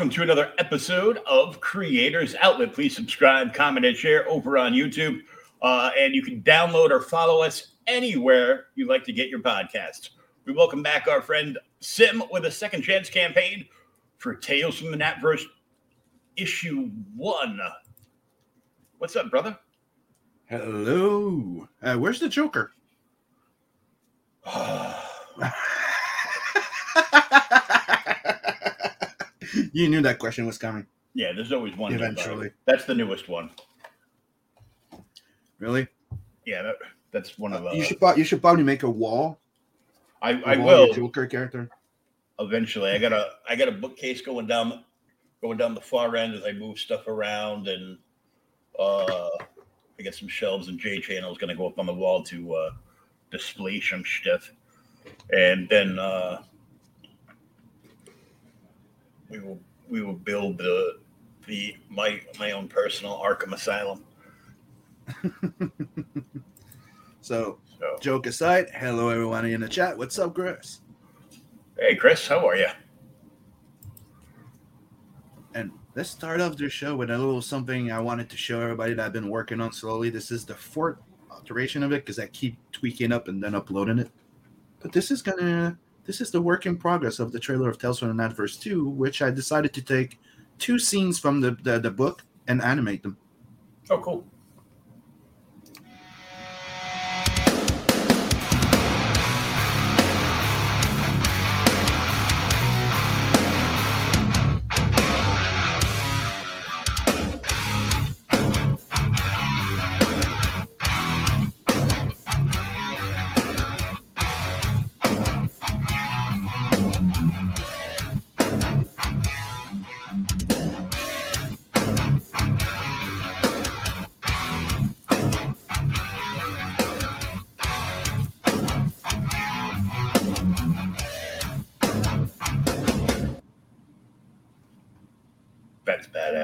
Welcome to another episode of Creators Outlet. Please subscribe, comment, and share over on YouTube. Uh, and you can download or follow us anywhere you'd like to get your podcasts. We welcome back our friend Sim with a second chance campaign for Tales from the Natverse issue one. What's up, brother? Hello. Uh, where's the Joker? you knew that question was coming. Yeah, there's always one. Eventually. That's the newest one. Really? Yeah, that, that's one of the. you should you should probably make a wall. I, will Joker character. eventually. I got a I got a bookcase going down going down the far end as I move stuff around, and uh, I got some shelves and J channels going to go up on the wall to uh, display some stuff, and then uh, we will we will build the the my my own personal Arkham Asylum. So, So, joke aside, hello everyone in the chat. What's up, Chris? hey Chris, how are you? And let's start off the show with a little something I wanted to show everybody that I've been working on slowly. This is the fourth alteration of it because I keep tweaking up and then uploading it. But this is gonna this is the work in progress of the trailer of Tales from the Natverse 2, which I decided to take two scenes from the, the, the book and animate them. Oh, cool.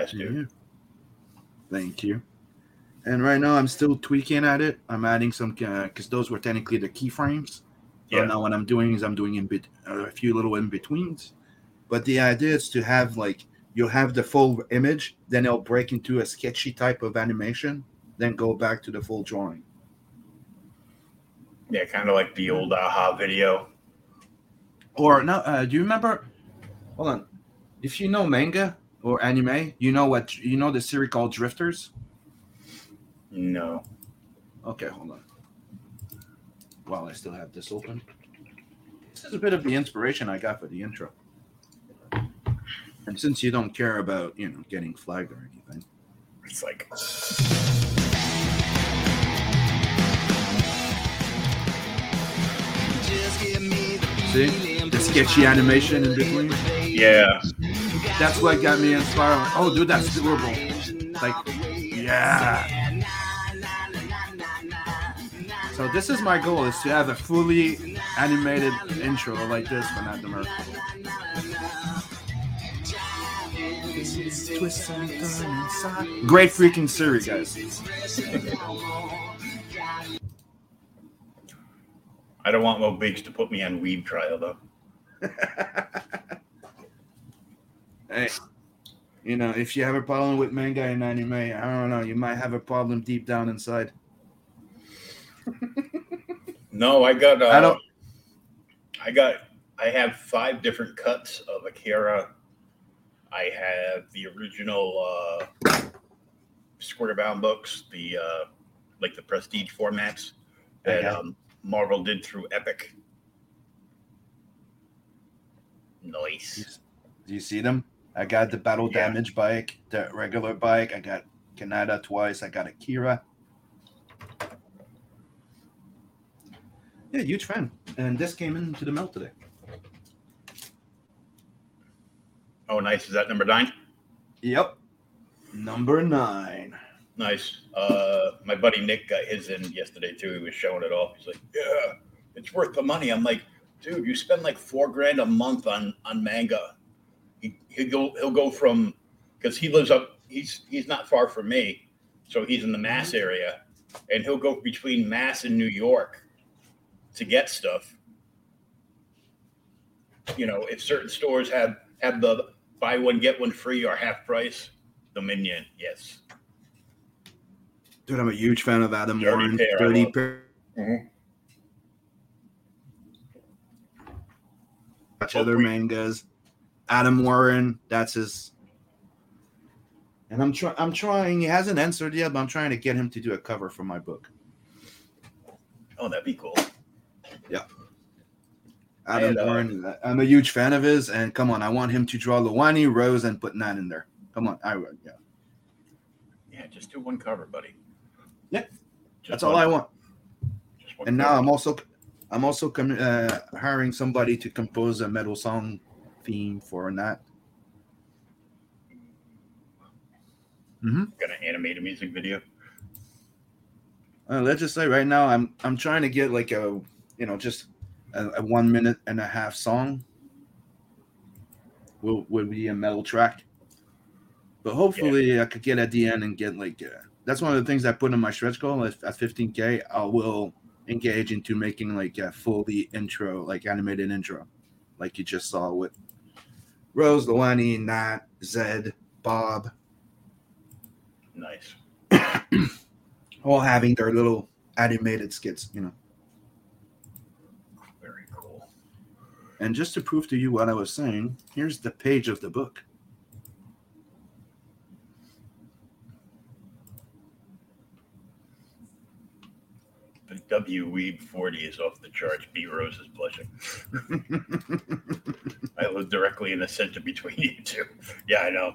That's badass, dude. Yeah. Thank you. And right now I'm still tweaking at it. I'm adding some because those were technically the keyframes. So Yeah. now what I'm doing is I'm doing in bit uh, a few little in betweens. But the idea is to have like you'll have the full image, then it'll break into a sketchy type of animation, then go back to the full drawing. Yeah, kind of like the old a-ha video. Or now, uh, do you remember? Hold on. If you know manga or anime, you know what you know the series called Drifters. No. Okay, hold on. While I still have this open. This is a bit of the inspiration I got for the intro. And since you don't care about, you know, getting flagged or anything. It's like See? The sketchy animation in between. yeah. That's what got me inspired. Like, oh dude, that's doable. Like, yeah. So this is my goal is to have a fully animated intro like this for Nat the Merc. Great freaking series, guys. I don't want Mo Biggs to put me on weed trial though. Hey, you know, if you have a problem with manga and anime, I don't know, you might have a problem deep down inside. No, I got. Uh, I don't- I got. I have five different cuts of Akira. I have the original uh, Square Bound books, the uh, like the prestige formats that um, Marvel did through Epic. Nice. Do you see them? I got the battle Yeah. damage bike, the regular bike. I got Kaneda twice. I got Akira. Yeah, huge fan. And this came into the mail today. Oh, nice. Is that number nine? Yep. Number nine. Nice. Uh, my buddy Nick got his in yesterday too. He was showing it off. He's like, "Yeah, it's worth the money." I'm like, "Dude, you spend like four grand a month on on manga." He he'll go he'll go from because he lives up. He's he's not far from me, so he's in the Mass area, and he'll go between Mass and New York to get stuff. You know, if certain stores have have the buy one get one free or half price. Dominion, yes. Dude, I'm a huge fan of Adam Dirty Warren. Pair, Dirty love- Pair. Mhm. Watch Oh, other we- mangas. Adam Warren, that's his. And I'm trying. I'm trying. He hasn't answered yet, but I'm trying to get him to do a cover for my book. Oh, that'd be cool. Yeah. Adam And, uh, Warren, I'm a huge fan of his, and come on, I want him to draw Lawani, Rose, and put Nat in there. Come on, I would. Yeah, Yeah, just do one cover, buddy. Yeah. Just that's all I want. one And now. I'm also, I'm also com- uh, hiring somebody to compose a metal song theme for Nat. Mm-hmm. gonna animate a music video. Uh, let's just say right now I'm I'm trying to get like a you know just a, a one minute and a half song will would be a metal track but hopefully i could get at the end and get like uh, that's one of the things i put in my stretch goal at, at 15k i will engage into making like a fully intro like animated intro like you just saw with rose Lawani, nat zed bob Nice. all having their little animated skits you know Very cool. And just to prove to you what I was saying, here's the page of the book. W Weeb 40 is off the charts. B Rose is blushing. I live directly in the center between you two. Yeah, I know.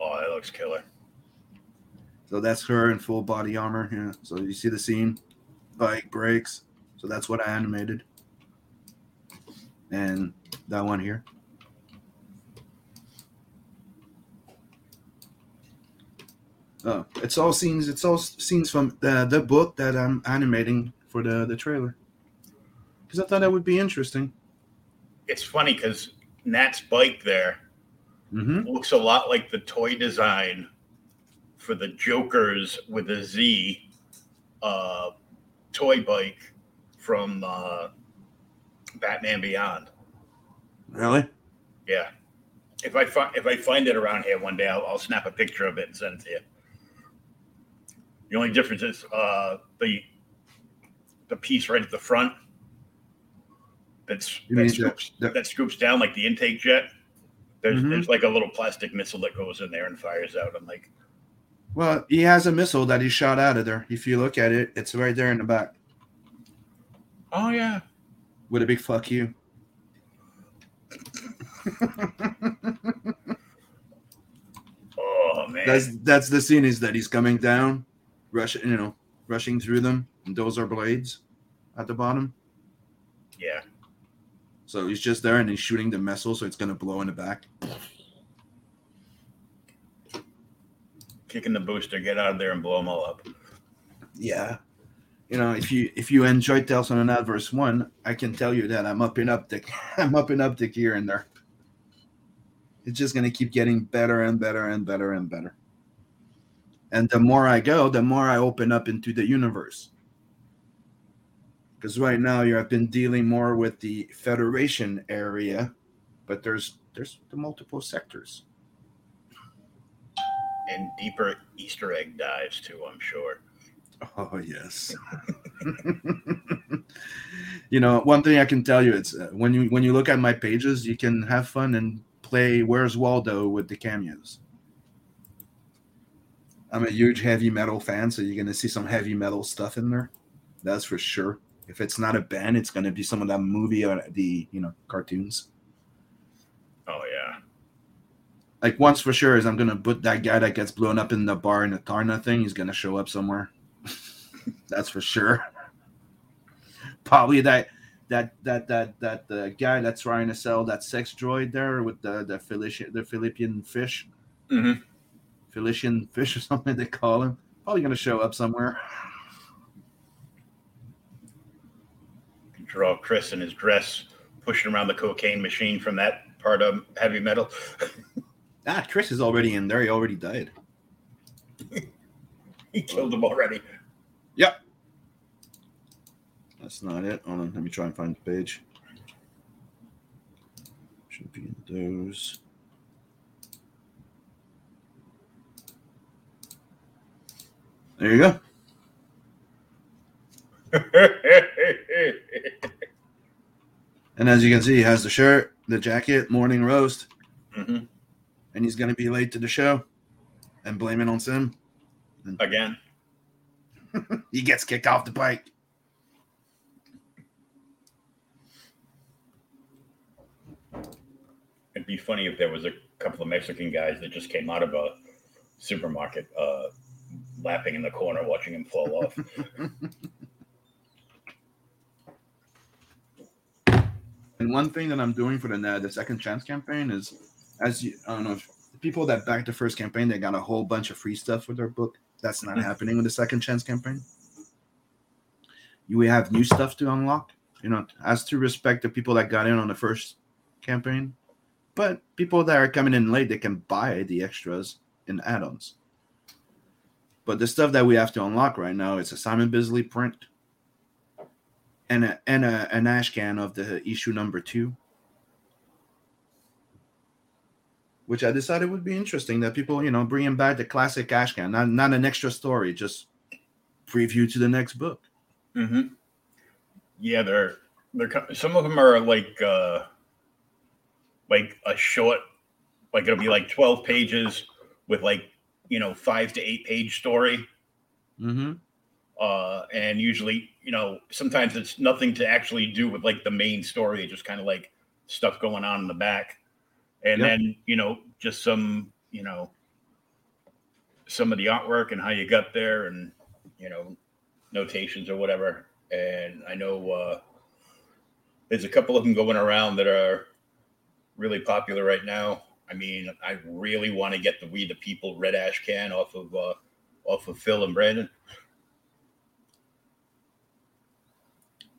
Oh, that looks killer. so that's her in full body armor. Yeah. So you see the scene, bike breaks. So that's what I animated. And that one here. Oh, it's all scenes. It's all scenes from the the book that I'm animating for the the trailer. Because I thought that would be interesting. It's funny because Nat's bike there Mm-hmm. looks a lot like the toy design for the Joker's with a Z uh, toy bike from uh, Batman Beyond. Really? Yeah. If I find if I find it around here one day, I'll, I'll snap a picture of it and send it to you. The only difference is uh, the the piece right at the front that's that mean the- scoops, the- that scoops down like the intake jet. There's Mhm. there's like a little plastic missile that goes in there and fires out. I'm like, Well, he has a missile that he shot out of there. If you look at it, it's right there in the back oh yeah, with a big fuck you. oh man, That's that's the scene is that he's coming down, rushing, you know, rushing through them, and those are blades at the bottom. yeah. So he's just there and he's shooting the missile, so it's gonna blow in the back. Kicking the booster, get out of there and blow them all up. Yeah. You know, if you if you enjoyed Tales on an Adverse one, I can tell you that I'm upping up the I'm upping up the gear in there. It's just gonna keep getting better and better and better and better. And the more I go, the more I open up into the universe. Because right now you're I've been dealing more with the Federation area, but there's there's the multiple sectors. And deeper Easter egg dives too, I'm sure. Oh yes. you know, one thing I can tell you it's uh, when you when you look at my pages, you can have fun and play Where's Waldo with the cameos. I'm a huge heavy metal fan, so you're gonna see some heavy metal stuff in there. That's for sure. If it's not a band, it's gonna be some of that movie or the you know cartoons. Oh yeah. Like once for sure is I'm gonna put that guy that gets blown up in the bar in the Taarna thing. He's gonna show up somewhere. That's for sure. Probably that that that that that the guy that's trying to sell that sex droid there with the the Philippian the Philippian fish, Mhm. Philippian fish or something they call him. Probably gonna show up somewhere. Draw Chris in his dress pushing around the cocaine machine from that part of heavy metal. Ah, Chris is already in there. He already died. he killed him already. Yep. That's not it. Hold on, let me try and find the page. Should be in those. There you go. And as you can see, he has the shirt, the jacket, morning roast, Mhm. and he's going to be late to the show and blame it on Sim. Again. He gets kicked off the bike. It'd be funny if there was a couple of Mexican guys that just came out of a supermarket, uh, lapping in the corner, watching him fall off. And one thing that I'm doing for the uh, the second chance campaign is, as you, I don't know if people that backed the first campaign, they got a whole bunch of free stuff with their book. That's not Mhm. happening with the second chance campaign. You will have new stuff to unlock. You know, as to respect the people that got in on the first campaign, but people that are coming in late, they can buy the extras in add-ons. But the stuff that we have to unlock right now is a Simon Bisley print and a, and a, an ash can of the issue number two, which I decided would be interesting that people, you know, bringing back the classic ash can, not not an extra story, just preview to the next book. hmm Yeah, they're they're some of them are like uh like a short, like it'll be like twelve pages with like you know five to eight page story. Mm-hmm. uh, and usually, you know, sometimes it's nothing to actually do with like the main story, just kind of like stuff going on in the back, and Yep. then you know, just some, you know, some of the artwork and how you got there, and you know, notations or whatever. And I know uh, there's a couple of them going around that are really popular right now. I mean, I really want to get the We the People Red Ash can off of uh, off of Phil and Brandon.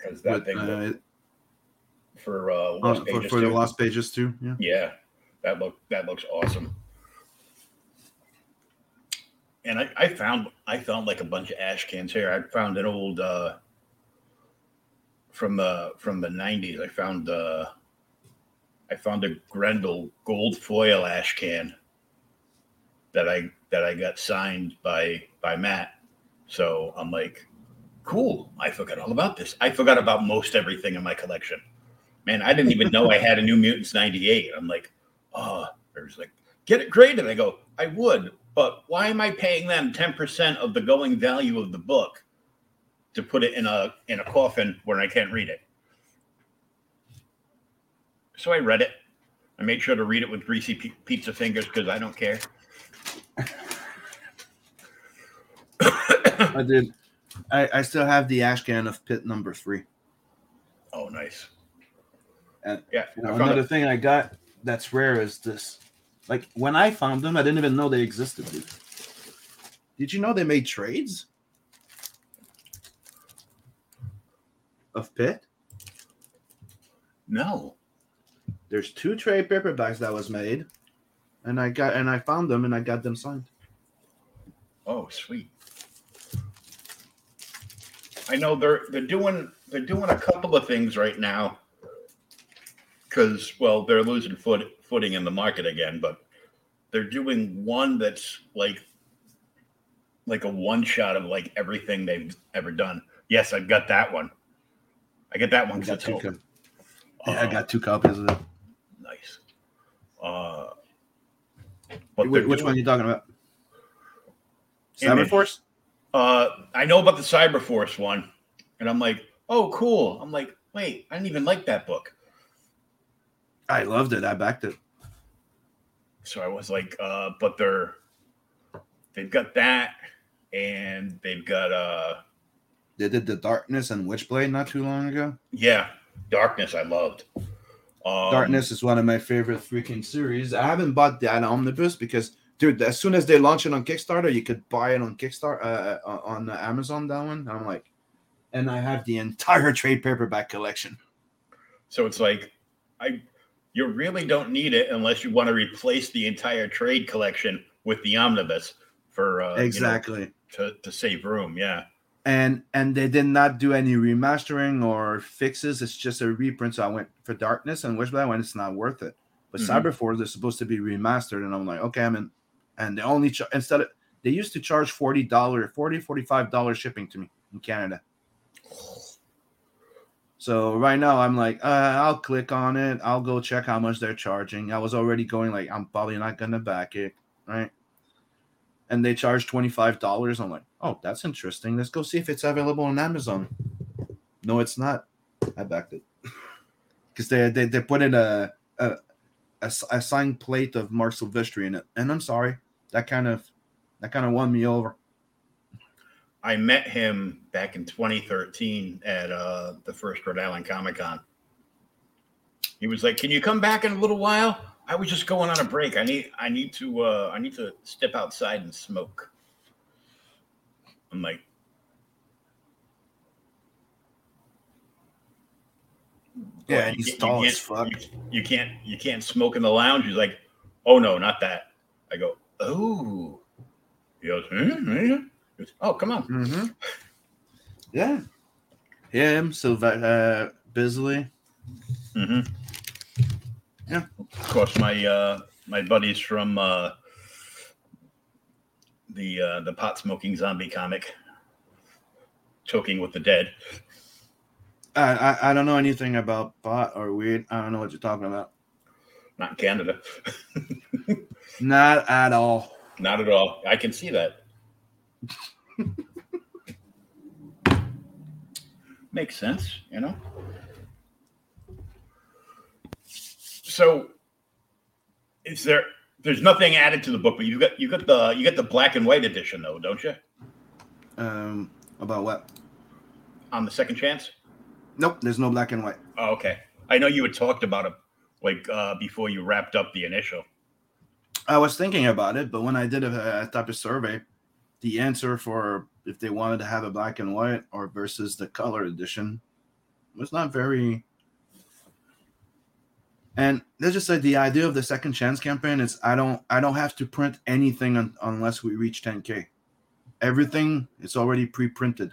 because that But, thing uh, for uh, oh, lost for, pages for the lost pages too. Yeah. Yeah, that look that looks awesome. And I, I found I found like a bunch of ash cans here. I found an old uh, from the from the nineties. I found uh, I found a Grendel gold foil ash can that I that I got signed by by Matt. So I'm like, cool. I forgot all about this. I forgot about most everything in my collection. Man, I didn't even know I had a New Mutants 98. I'm like, oh, there's like, get it graded. I go, I would, but why am I paying them 10% of the going value of the book to put it in a in a coffin where I can't read it? So I read it. I made sure to read it with greasy pi- pizza fingers because I don't care. I did. I, I still have the ash can of Pitt number three. Oh, nice. And, yeah, You know, another it- thing I got that's rare is this. Like when I found them, I didn't even know they existed. Dude. Did you know they made trades of Pitt? no. There's two trade paperbacks that was made, and I got and I found them and I got them signed. Oh, sweet. I know they're they're doing they're doing a couple of things right now because well they're losing foot footing in the market again, but they're doing one that's like like a one shot of like everything they've ever done. Yes, I've got that one. I get that I one. 'cause got two. co- yeah, I Uh, got two copies of it. Uh, but they're Which doing- one are you talking about? Cyberforce? Uh, I know about the Cyberforce one, and I'm like, oh, cool. I'm like, wait, I didn't even like that book. I loved it. I backed it. So I was like, uh, but they're they've got that, and they've got uh, They did the Darkness and Witchblade not too long ago. yeah, Darkness. I loved. Um, Darkness is one of my favorite freaking series. I haven't bought that omnibus because, dude, as soon as they launch it on Kickstarter, you could buy it on Kickstarter uh, uh, on Amazon. That one, I'm like, and I have the entire trade paperback collection. So it's like, I you really don't need it unless you want to replace the entire trade collection with the omnibus for uh, you know, exactly. to to save room. Yeah. And and they did not do any remastering or fixes. It's just a reprint. So I went for Darkness and Witchblade when it's not worth it. But Mhm. Cyberforce is supposed to be remastered, and I'm like, okay, I'm in. And they only ch- instead of they used to charge forty dollar, 40 45 dollars shipping to me in Canada. So right now I'm like, uh, I'll click on it. I'll go check how much they're charging. I was already going like, I'm probably not gonna back it, right? And they charge twenty five dollars. I'm like, oh, that's interesting. Let's go see if it's available on Amazon. No, it's not. I backed it because they, they they put in a a a signed plate of Marc Silvestri in it, and I'm sorry, that kind of that kind of won me over. I met him back in 2013 at uh, the first Rhode Island Comic Con. He was like, "Can you come back in a little while? I was just going on a break. I need, I need to, uh, I need to step outside and smoke." I'm like, Yeah, "What, you he's can't- tall as fuck. You, you can't, you can't smoke in the lounge. He's like, "Oh no, not that." I go, "Oh." He goes, "Hmm. He goes, "Oh, come on." Mm-hmm. Yeah, him, Sylve- uh, Bisley. hmm Yeah. Of course, my uh, my buddies from uh, the uh, the pot smoking zombie comic, choking with the dead. I, I I don't know anything about pot or weed. I don't know what you're talking about. Not in Canada, Not at all. not at all. I can see that. Makes sense, you know. So, is there? There's nothing added to the book, but you got you got the you got the black and white edition though, don't you? Um, about what? On the second chance. Nope, there's no black and white. Oh, okay. I know you had talked about it like uh, before you wrapped up the initial. I was thinking about it, but when I did a, a type of survey, the answer for if they wanted to have a black and white or versus the color edition was not very. And let's just say the idea of the second chance campaign is I don't I don't have to print anything un, unless we reach 10k. Everything is already pre-printed.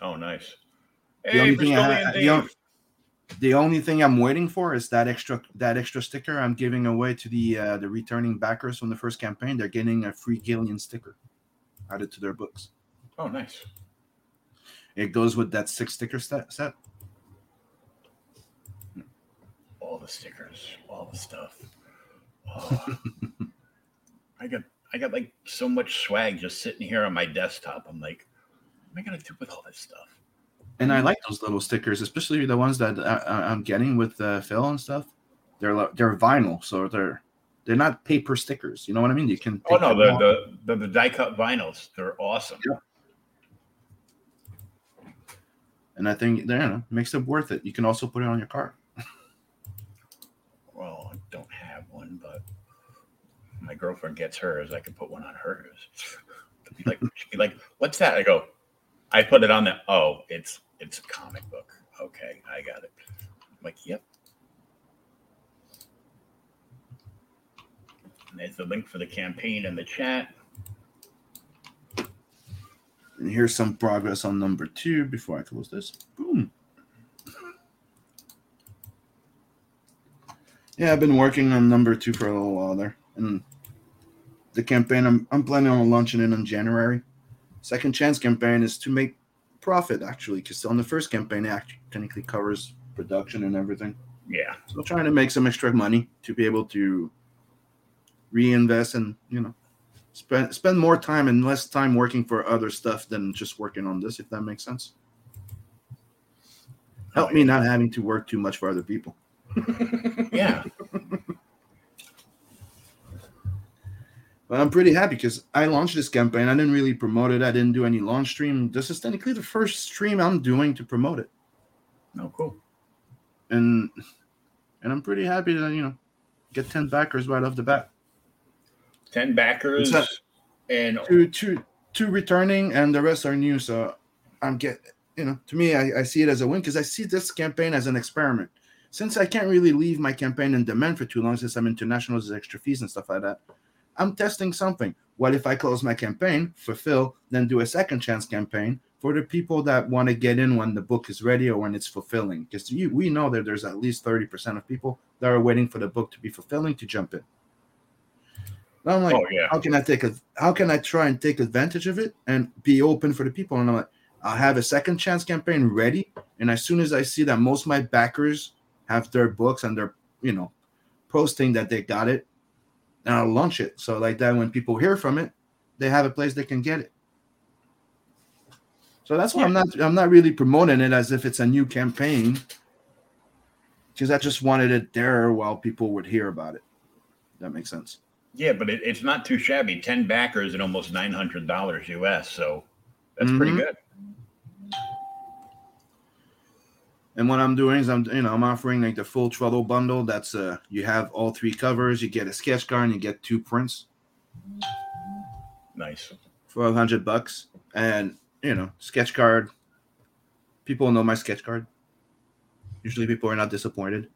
Oh, nice. The Hey, only thing I, the, on, the only thing I'm waiting for is that extra that extra sticker I'm giving away to the uh, the returning backers from the first campaign. They're getting a free Gillian sticker added to their books. Oh, nice. It goes with that six sticker set. set. All the stickers, all the stuff. Oh. I got I got like so much swag just sitting here on my desktop. I'm like, what am I gonna do with all this stuff? And I like those little stickers, especially the ones that I, I'm getting with uh, Phil and stuff. They're they're vinyl, so they're they're not paper stickers. You know what I mean? You can. Oh no, the the, the the die cut vinyls, they're awesome. and I think you know makes it worth it. You can also put it on your car. Well, I don't have one, but my girlfriend gets hers. I can put one on hers. Like, she'd be like, "What's that?" I go, "I put it on there." Oh, it's it's a comic book. Okay, I got it. I'm like, "Yep." And there's the link for the campaign in the chat. And here's some progress on number two before I close this. Boom. Yeah, I've been working on number two for a little while there. And the campaign, I'm, I'm planning on launching it in January. Second chance campaign is to make profit, actually, because on the first campaign, it actually technically covers production and everything. Yeah, So trying to make some extra money to be able to reinvest and, you know, spend spend more time and less time working for other stuff than just working on this, if that makes sense. Help Oh, me not having to work too much for other people. yeah. But I'm pretty happy because I launched this campaign. I didn't really promote it. I didn't do any launch stream. This is technically the first stream I'm doing to promote it. Oh, cool. And and I'm pretty happy to, you know, get 10 backers right off the bat. Ten backers It's and two two two returning and the rest are new so i'm get you know to me i, I see it as a win because i see this campaign as an experiment since i can't really leave my campaign in demand for too long since i'm international there's extra fees and stuff like that i'm testing something what if i close my campaign fulfill then do a second chance campaign for the people that want to get in when the book is ready or when it's fulfilling. Because we know that there's at least 30% of people that are waiting for the book to be fulfilling to jump in. And I'm like, Oh yeah. how can I take a how can I try and take advantage of it and be open for the people? And I'm like, I'll have a second chance campaign ready. And as soon as I see that most of my backers have their books and they're, you know, posting that they got it, and I'll launch it. So like that when people hear from it, they have a place they can get it. So that's why I'm not I'm not really promoting it as if it's a new campaign. Because I just wanted it there while people would hear about it. That makes sense. Yeah, but it, it's not too shabby. Ten backers and almost nine hundred dollars US. So that's pretty Mhm. good. And what I'm doing is I'm you know I'm offering like the full Trello bundle. That's uh you have all three covers, you get a sketch card, and you get two prints Nice. for hundred bucks. And you know, sketch card. People know my sketch card. Usually people are not disappointed.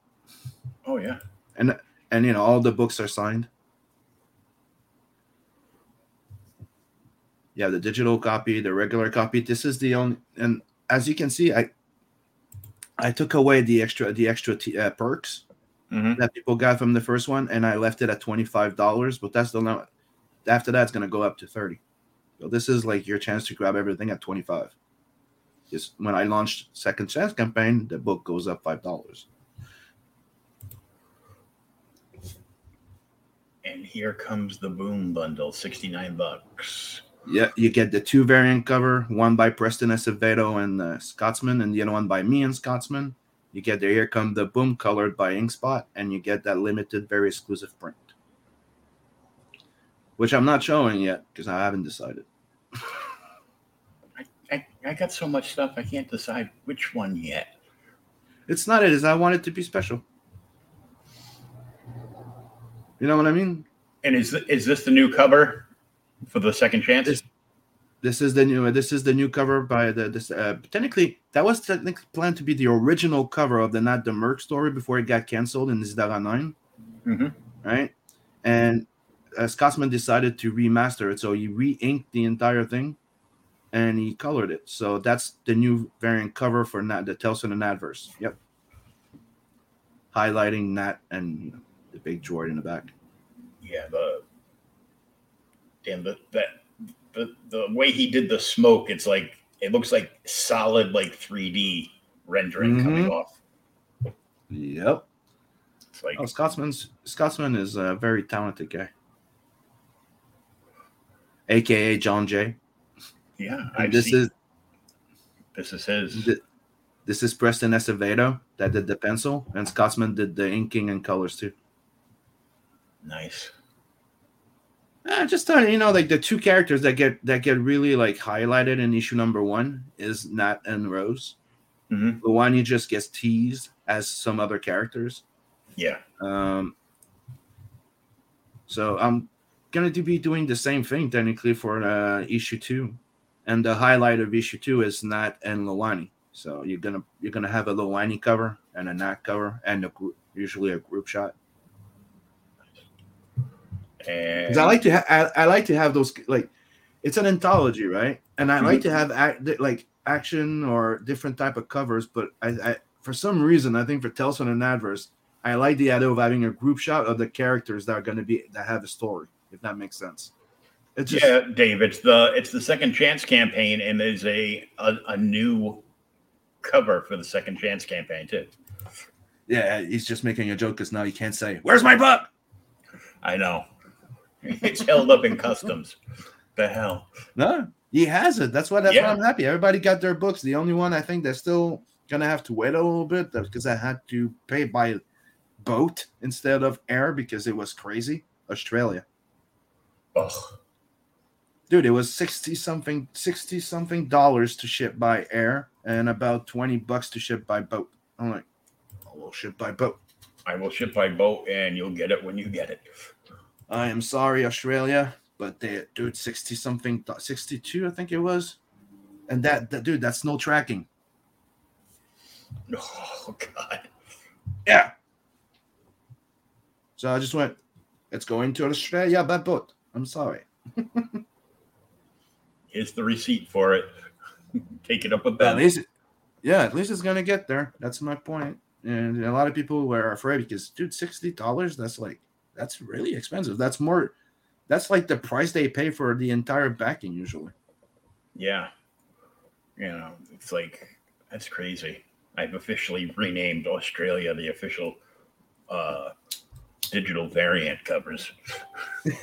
Oh yeah. And and you know, all the books are signed. Yeah, the digital copy, the regular copy. This is the only and as you can see, I I took away the extra the extra t- uh, perks hmm that people got from the first one, and I left it at twenty five dollars. But that's the limit. After that, it's gonna go up to thirty. So this is like your chance to grab everything at twenty five. Just when I launched second chance campaign, the book goes up five dollars. And here comes the boom bundle, sixty nine bucks. Yeah, you get the two variant cover, one by Preston Acevedo and uh, Scotsman, and the other one by me and Scotsman. You get the Here Come the Boom colored by Inkspot, and you get that limited, very exclusive print, which I'm not showing yet because I haven't decided. I, I got so much stuff I can't decide which one yet. It's not it, is I want it to be special. You know what I mean? And is is this the new cover for the second chance? This- This is the new. This is the new cover by the. This uh, technically that was technically planned to be the original cover of the Nat the Merc story before it got canceled in Isidara Nine. Mhm. right? And uh, Scotsman decided to remaster it, so he re-inked the entire thing, and he colored it. So that's the new variant cover for Nat, the Telson and Adverse. Yep, highlighting Nat and the big droid in the back. yeah, the damn the that the the way he did the smoke, it's like it looks like solid like 3D rendering coming Mhm. off. Yep. It's like Oh, Scotsman's Scotsman is a very talented guy, aka John Jay. yeah, this seen, is this is his. th- this is Preston Acevedo that did the pencil, and Scotsman did the inking and colors too. Nice. Uh, just uh, you know, like the two characters that get that get really like highlighted in issue number one is Nat and Rose. Mhm. The one you just gets teased as some other characters. Yeah. Um, so I'm gonna be doing the same thing technically for uh, issue two, and the highlight of issue two is Nat and Lawani. So you're gonna you're gonna have a Lawani cover and a Nat cover and a group, usually a group shot. And Because I like to ha- I, I like to have those like it's an anthology, right? And I like to mm-hmm. have act, like action or different type of covers, but I, I for some reason I think for Telson and Adverse, I like the idea of having a group shot of the characters that are going to be that have a story, if that makes sense. It's just yeah, Dave, it's the it's the second chance campaign, and there's a, a a new cover for the second chance campaign too. yeah, he's just making a joke because now he can't say, "Where's my book?" I know. It's held up in customs. The hell. No, he has it. That's why. That's Yeah. why I'm happy. Everybody got their books. The only one I think that's still gonna have to wait a little bit because I had to pay by boat instead of air because it was crazy. Australia, Ugh. dude, it was sixty something, sixty something dollars to ship by air and about twenty bucks to ship by boat. I'm like, oh, we'll ship by boat. I will ship by boat, and you'll get it when you get it. I am sorry, Australia, but they, dude, sixty something, sixty-two, I think it was, and that, that, dude, that's no tracking. Oh God. Yeah. So I just went, it's going to Australia by boat. I'm sorry. Here's the receipt for it. Take it up with But at least, yeah, at least it's gonna get there. That's my point. And a lot of people were afraid because, dude, sixty dollars. That's like that's really expensive. That's more. That's like the price they pay for the entire backing usually. Yeah. You know, it's like that's crazy. I've officially renamed Australia the official uh, digital variant covers. it's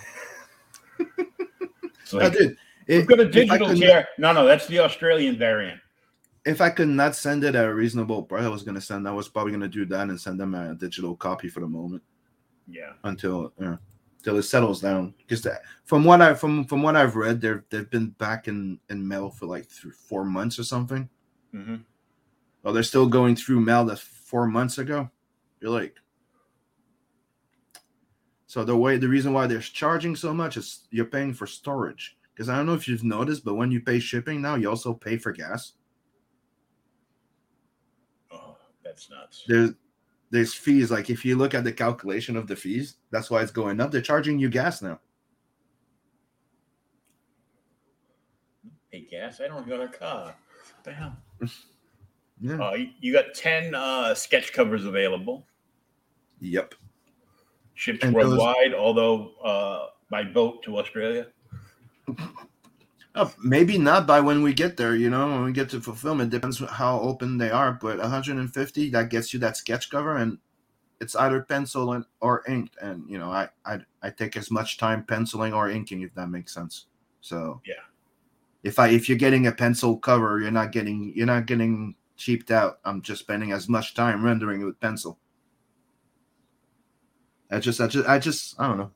like, dude, got a digital tier. No, no, that's the Australian variant. if I could not send it at a reasonable price, I was gonna send. I was probably gonna do that and send them a digital copy for the moment Yeah. until uh, until it settles down. Because from what I from from what I've read, they've they've been back in in mail for like three, four months or something. hmm Oh, they're still going through mail that four months ago. You're like, so the way the reason why they're charging so much is you're paying for storage. Because I don't know if you've noticed, but when you pay shipping now, you also pay for gas. Oh, that's nuts. There's there's fees. Like if you look at the calculation of the fees, that's why it's going up. They're charging you gas now. Hey, gas. I don't got a car. What the hell? Yeah. Uh, you- got 10 uh, sketch covers available, Yep. shipped And those- worldwide, although uh, by boat to Australia. Oh, maybe not by when we get there. You know, when we get to fulfillment, depends how open they are. But 150 that gets you that sketch cover, and it's either pencil and, or inked. And you know, I, I I take as much time penciling or inking if that makes sense. So Yeah. if I if you're getting a pencil cover, you're not getting you're not getting cheaped out. I'm just spending as much time rendering it with pencil. I just I just I just I don't know.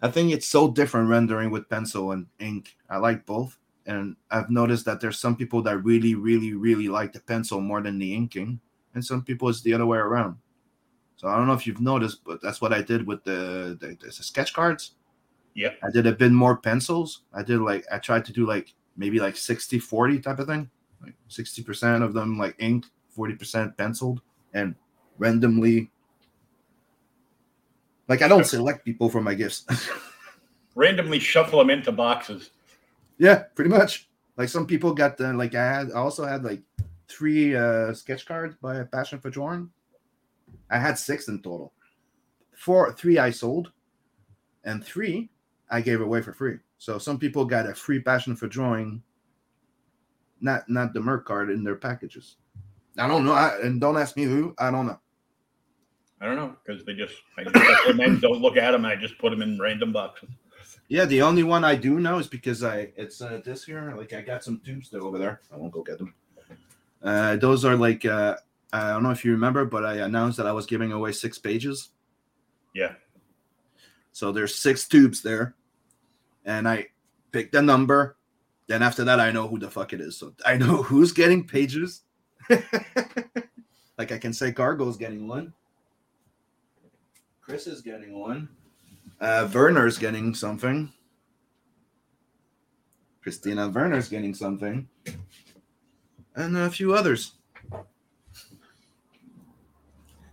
I think it's so different rendering with pencil and ink. I like both. And I've noticed that there's some people that really, really, really like the pencil more than the inking. And some people it's the other way around. So I don't know if you've noticed, but that's what I did with the, the, the sketch cards. Yep. I did a bit more pencils. I did like I tried to do like maybe like 60 40 type of thing. Like 60% of them like ink, 40% penciled, and randomly like I don't select people for my gifts. Randomly shuffle them into boxes. Yeah, pretty much. Like some people got the like I had I also had like three uh sketch cards by Passion for Drawing. I had six in total. Four three I sold and three I gave away for free. So some people got a free Passion for Drawing, not Nat the Merc card in their packages. I don't know. I, and don't ask me who. I don't know. I don't know because they just I just let them in, don't look at them. I just put them in random boxes. Yeah, the only one I do know is because I it's uh, this here. Like I got some tubes still over there. I won't go get them. Uh, those are like uh, I don't know if you remember, but I announced that I was giving away six pages. Yeah. So there's six tubes there, and I picked a number. Then after that, I know who the fuck it is. So I know who's getting pages. like I can say, Cargo's getting one. Chris is getting one. Uh, Werner's getting something. Christina Werner's getting something. And a few others.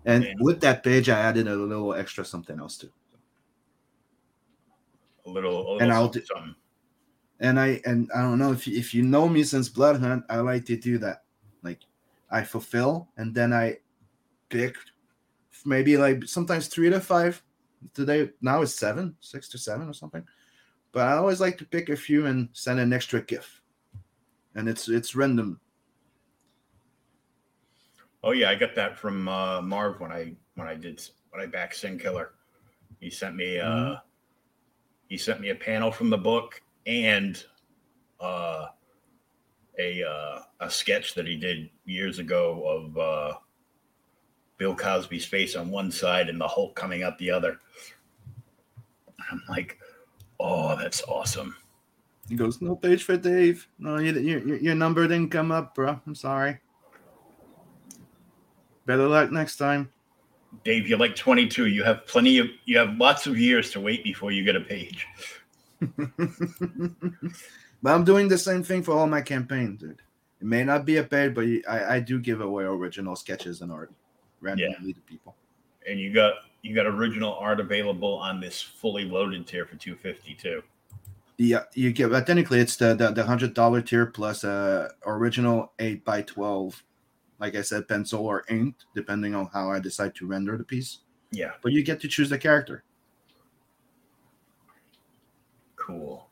And with that page, I added a little extra something else too. A little, a little And I'll do- something. And I and I don't know if you, if you know me since Blood Hunt, I like to do that. Like I fulfill and then I pick maybe like sometimes three to five. Today now it's seven, six to seven or something. But I always like to pick a few and send an extra gift. And it's it's random. Oh yeah, I got that from uh, Marv when I when I did when I backed Sin Killer. He sent me uh Mhm. he sent me a panel from the book and uh a uh, a sketch that he did years ago of uh Bill Cosby's face on one side and the Hulk coming out the other. I'm like, oh, that's awesome. He goes, no page for Dave. No, you, your your number didn't come up, bro. I'm sorry. Better luck next time. Dave, you're like 22. You have plenty of you have lots of years to wait before you get a page. but I'm doing the same thing for all my campaigns, dude. It may not be a page, but I, I do give away original sketches and art randomly to people. and you got you got original art available on this fully loaded tier for 250 too Yeah, you get but technically it's the the, the hundred dollar tier plus a original eight by twelve, like I said, pencil or inked, depending on how I decide to render the piece. Yeah, But you get to choose the character, cool.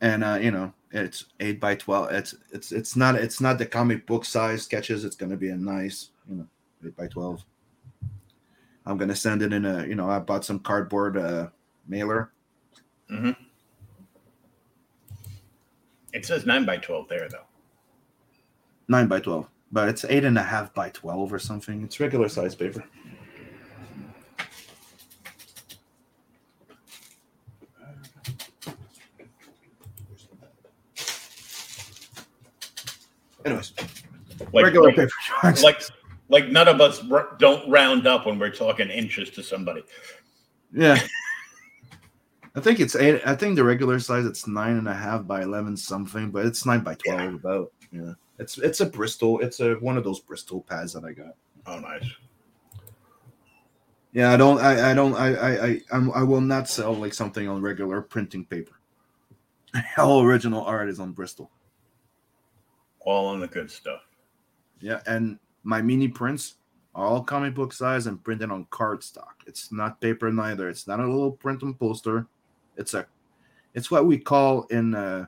and uh, you know it's eight by twelve. It's it's it's not it's not the comic book size sketches. It's gonna be a nice you know eight by twelve. I'm gonna send it in a you know I bought some cardboard uh, mailer. hmm It says nine by twelve there though. nine by twelve, but it's eight and a half by twelve or something. It's regular size paper. Anyways, Like, regular like, paper charts. like, like none of us r- don't round up when we're talking inches to somebody. yeah. I think it's eight. I think the regular size it's nine and a half by eleven something, but it's nine by twelve Yeah. about. Yeah, it's it's a Bristol. It's a one of those Bristol pads that I got. Oh, nice. Yeah, I don't. I, I don't. I. I. I. I'm, I will not sell like something on regular printing paper. All original art is on Bristol. All on the good stuff. Yeah, and my mini prints are all comic book size and printed on cardstock. It's not paper neither. It's not a little print and poster. It's a. It's what we call in uh,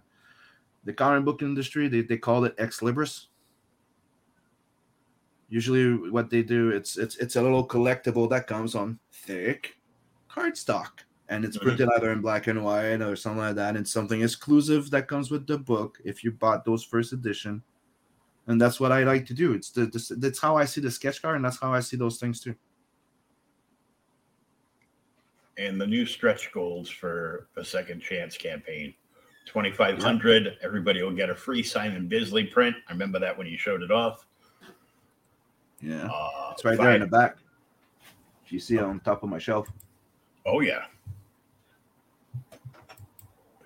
the comic book industry. They they call it ex libris. Usually, what they do it's it's it's a little collectible that comes on thick cardstock, and it's Mhm. printed either in black and white or something like that. And something exclusive that comes with the book if you bought those first edition and that's what I like to do. It's the, the that's how I see the sketch card, and that's how I see those things too. And the new stretch goals for the second chance campaign. 2500 everybody will get a free simon bisley print i remember that when you showed it off Yeah, uh, it's right there in the five- back. You see it on top of my shelf. oh yeah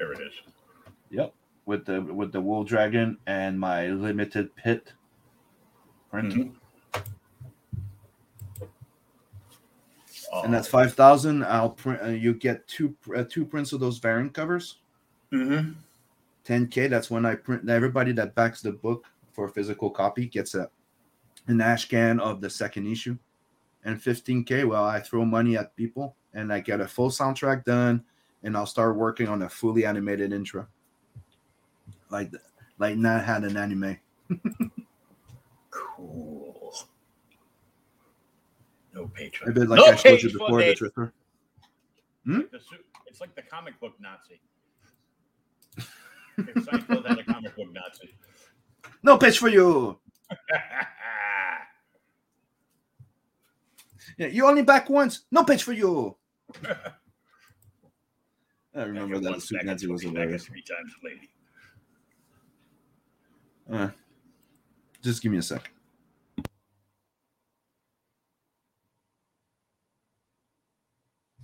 there it is Yep, with the with the Wolf Dragon and my limited Pitt print, Mhm. and that's five thousand. I'll print. Uh, you get two uh, two prints of those variant covers. Mhm. 10k. That's when I print. Everybody that backs the book for a physical copy gets a an ash can of the second issue, and 15k. Well, I throw money at people, and I get a full soundtrack done, and I'll start working on a fully animated intro, like like not had an anime. cool no A patron bit like No I showed you before, the me. Tripper. Hmm? Like the it's like the comic book nazi if Seinfeld had a comic book nazi No pitch for you. Yeah, you only back once. No pitch for you. I remember Back that at the once, suit back at Nazi was twice, back hilarious. three times lady Uh, just give me a second.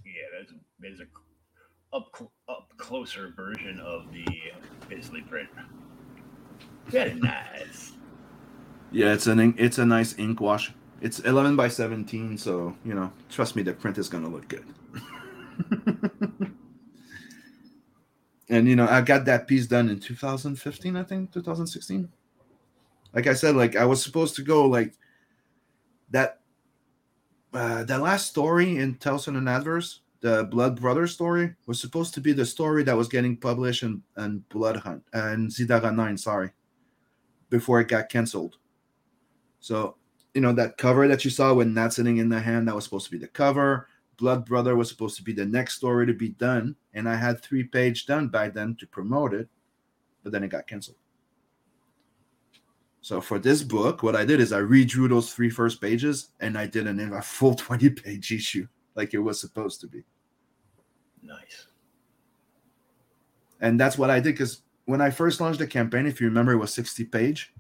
Yeah, there's a, there's a up cl- up closer version of the Bisley print. Very nice. Yeah, it's an it's a nice ink wash. It's 11 by 17, so you know, trust me, the print is gonna look good. and you know, I got that piece done in 2015, I think, 2016. Like I said, like I was supposed to go like that. Uh, the last story in Tales from the Natverse, the Blood brother story, was supposed to be the story that was getting published in, in Blood Hunt and Zidara 9, sorry, before it got canceled. So, you know, that cover that you saw with Nat sitting in the hand, that was supposed to be the cover. Blood Brother was supposed to be the next story to be done. And I had three page done by then to promote it, but then it got canceled. So for this book, what I did is I redrew those three first pages and I did an, a full 20 page issue like it was supposed to be. Nice. And that's what I did because when I first launched the campaign, if you remember, it was 60 page.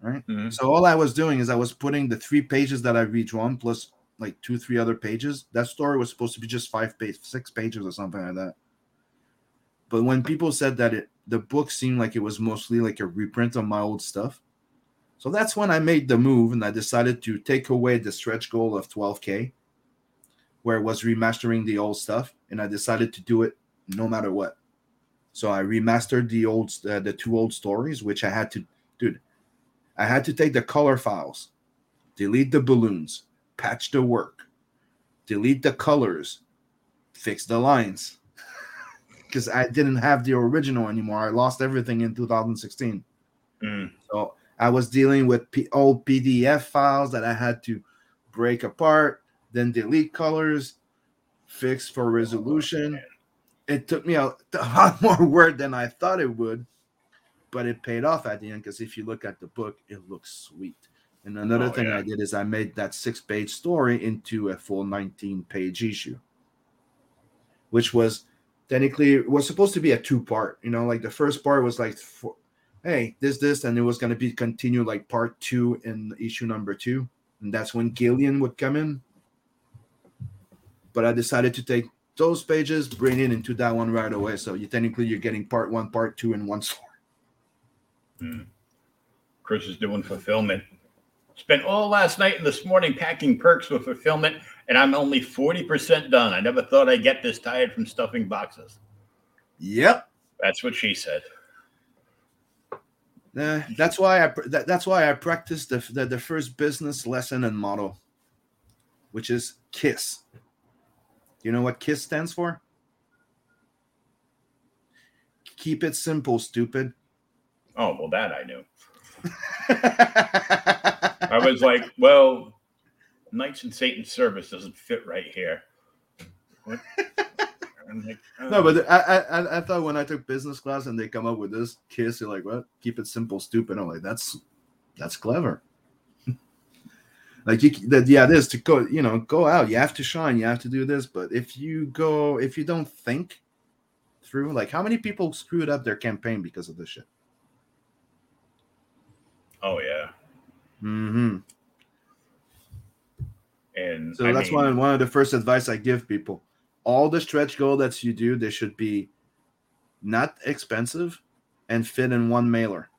Right. Mhm. So all I was doing is I was putting the three pages that I redrawn plus like two, three other pages. That story was supposed to be just five pages, six pages or something like that. But when people said that it the book seemed like it was mostly like a reprint of my old stuff. So that's when I made the move and I decided to take away the stretch goal of 12k, where it was remastering the old stuff, and I decided to do it no matter what. So I remastered the old uh, the two old stories, which I had to, dude. I had to take the color files, delete the balloons, patch the work, delete the colors, fix the lines, because I didn't have the original anymore. I lost everything in 2016. Mm. So I was dealing with P- old PDF files that I had to break apart, then delete colors, fix for resolution. It took me a, a lot more work than I thought it would, but it paid off at the end because if you look at the book, it looks sweet. And another Oh, thing yeah. I did is I made that six page story into a full 19 page issue, which was technically was supposed to be a two part. You know, like the first part was like, for, hey, this, this, and it was going to be continued like part two in issue number two. And that's when Gillian would come in. But I decided to take those pages, bring it into that one right away. So you technically you're getting part one, part two in one story. Hmm. Chris is doing fulfillment. Spent all last night and this morning packing perks for fulfillment, and I'm only 40% done. I never thought I'd get this tired from stuffing boxes. Yep. That's what she said. Uh, that's why I that, that's why I practiced the, the the first business lesson and motto, which is KISS. You know what KISS stands for? Keep it simple, stupid. Oh, well, that I knew. I was like, well, Knights in Satan's service doesn't fit right here. What? I'm no, oh. but um, I, I I- I thought when I took business class and they come up with this KISS, you're like, what? Keep it simple, stupid. I'm like, that's that's clever. like you, that yeah, this to go, you know, go out. You have to shine. You have to do this. But if you go, if you don't think through, like, how many people screwed up their campaign because of this shit? oh yeah. Mm-hmm. And So I that's mean, one one of the first advice I give people. All the stretch goal that you do, they should be not expensive and fit in one mailer.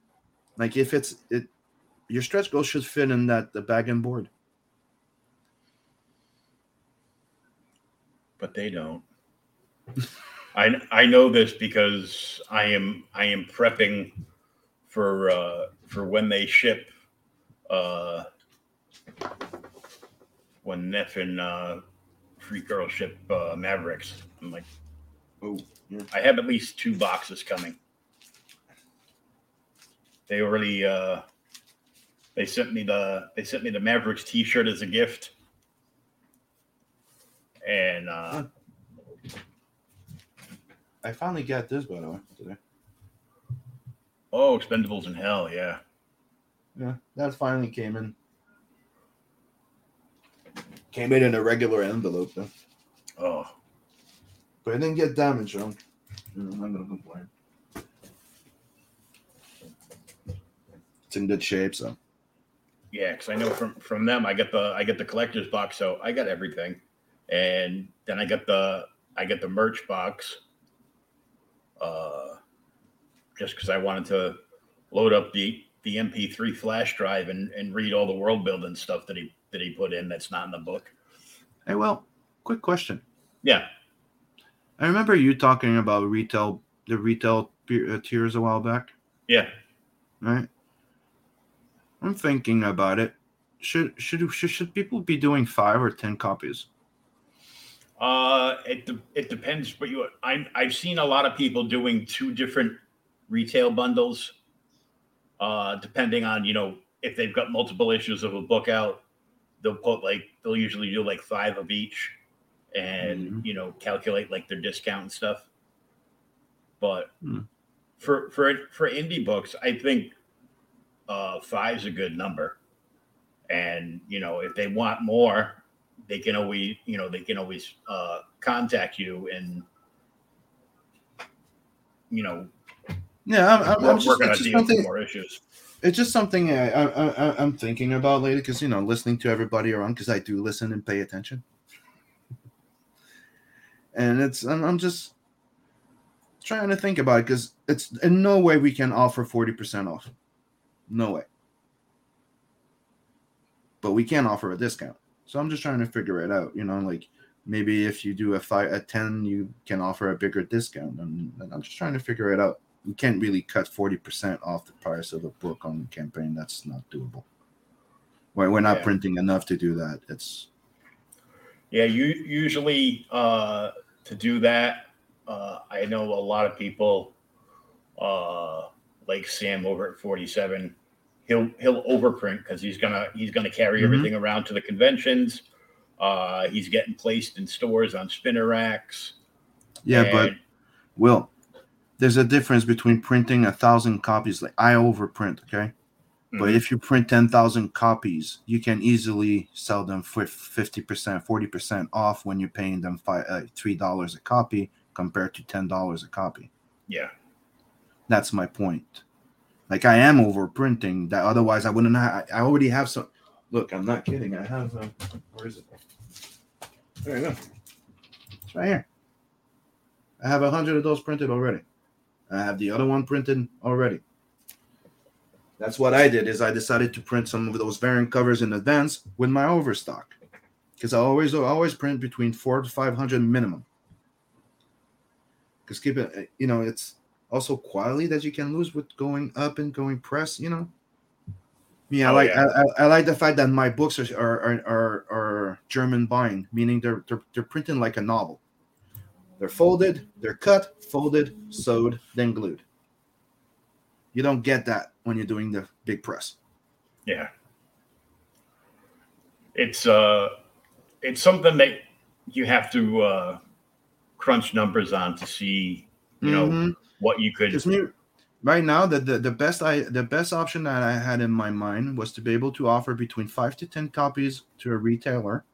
Like if it's it, your stretch goal should fit in that the bag and board. but they don't. I I know this because I am I am prepping for uh, for when they ship uh, when Neff and uh, Free Girl ship uh, Mavericks. I'm like, Oh, yeah. I have at least two boxes coming. They already uh, they sent me the they sent me the Mavericks T-shirt as a gift, and uh, I finally got this by the way today. oh, Expendables in Hell, yeah. Yeah, that finally came in. Came in in a regular envelope though, Oh, but it didn't get damaged. So I'm not gonna complain. It's in good shape, so. yeah, because I know from from them I get the I get the collector's box, so I got everything, and then I get the I get the merch box. Uh, just because I wanted to load up the the MP3 flash drive and and read all the world building stuff that he that he put in that's not in the book. Hey, well, quick question. Yeah, I remember you talking about retail, the retail uh, tiers a while back, yeah. right? I'm thinking about it. Should should should, should people be doing five or ten copies? Uh, it de- it depends, but you I I've seen a lot of people doing two different retail bundles. Uh, depending on you know if they've got multiple issues of a book out, they'll put like they'll usually do like five of each, and Mhm. you know calculate like their discount and stuff. But Hmm. for for for indie books, I think uh, five's a good number, and you know if they want more, they can always you know they can always uh, contact you and you know Yeah, I'm, I'm, I'm just, work on a it's just something. more issues. It's just something I, I'm thinking about lately because you know listening to everybody around because I do listen and pay attention, and it's I'm, I'm just trying to think about it because it's in no way we can offer forty percent off, no way. But we can offer a discount, so I'm just trying to figure it out. You know, like maybe if you do a five a 10 you can offer a bigger discount and, and i'm just trying to figure it out you can't really cut 40% off the price of a book on the campaign that's not doable we're, we're not Yeah. printing enough to do that it's Yeah, you usually uh, to do that. Uh, I know a lot of people, uh, like Sam over at Forty Seven. He'll he'll overprint because he's gonna he's gonna carry Mhm. everything around to the conventions. Uh, he's getting placed in stores on spinner racks. yeah but and- will there's a difference between printing a thousand copies like i overprint okay But Mhm. if you print 10,000 copies, you can easily sell them for 50%, 40% off when you're paying them five, uh, $3 a copy compared to $10 a copy. yeah, That's my point. Like I am overprinting that. Otherwise I wouldn't have, I already have some. Look, I'm not kidding. I have, um, where is it? There you go. It's right here. I have a hundred of those printed already. I have the other one printed already. That's what I did. Is I decided to print some of those variant covers in advance with my overstock, because I always I always print between four to five hundred minimum. Because keep it, you know, it's also quality that you can lose with going up and going press. You know, me, I Oh, like yeah. I, I, like the fact that my books are are are, are, are German bind, meaning they're, they're they're printing like a novel. They're folded, they're cut, folded, sewed, then glued. You don't get that when you're doing the big press. yeah. It's uh, it's something that you have to uh, crunch numbers on to see, you know, Mhm. what you could. Me, right now, the, the the best I the best option that I had in my mind was to be able to offer between five to ten copies to a retailer,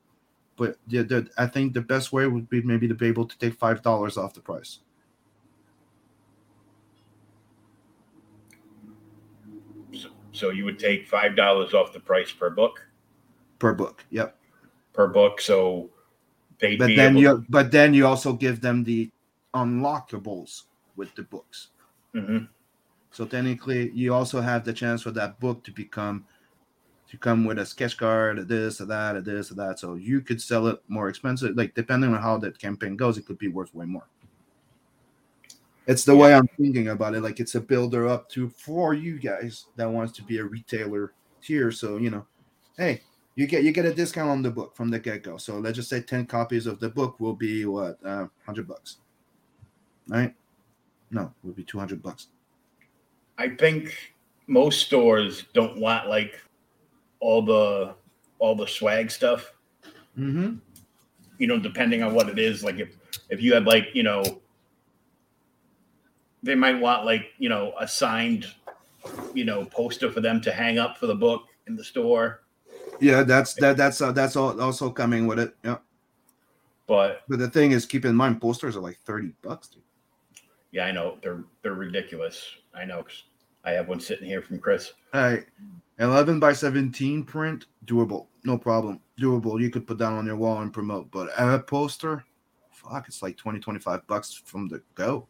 but the, the I think the best way would be maybe to be able to take five dollars off the price. So you would take five dollars off the price per book per book. Yep. per book. So they'd But be then you but then you also give them the unlockables with the books. Mhm. So technically, you also have the chance for that book to become to come with a sketch card, a this, a that, a this, a that. So you could sell it more expensive. Like depending on how that campaign goes, it could be worth way more. It's the way I'm thinking about it. Like it's a builder up to for you guys that wants to be a retailer tier. So you know, hey, you get you get a discount on the book from the get go. So let's just say ten copies of the book will be what uh, hundred bucks, right? No, it would be two hundred bucks. I think most stores don't want like all the all the swag stuff. Mm-hmm. You know, depending on what it is. Like if if you had like you know, they might want like you know a signed you know poster for them to hang up for the book in the store. Yeah, that's that that's uh, that's all, also coming with it. Yeah, But but the thing is, keep in mind, posters are like thirty bucks. Dude. yeah, I know they're they're ridiculous. I know I have one sitting here from Chris. All right, eleven by seventeen print, doable, no problem, doable. You could put that on your wall and promote. But a poster, fuck, it's like 20, 25 bucks from the go.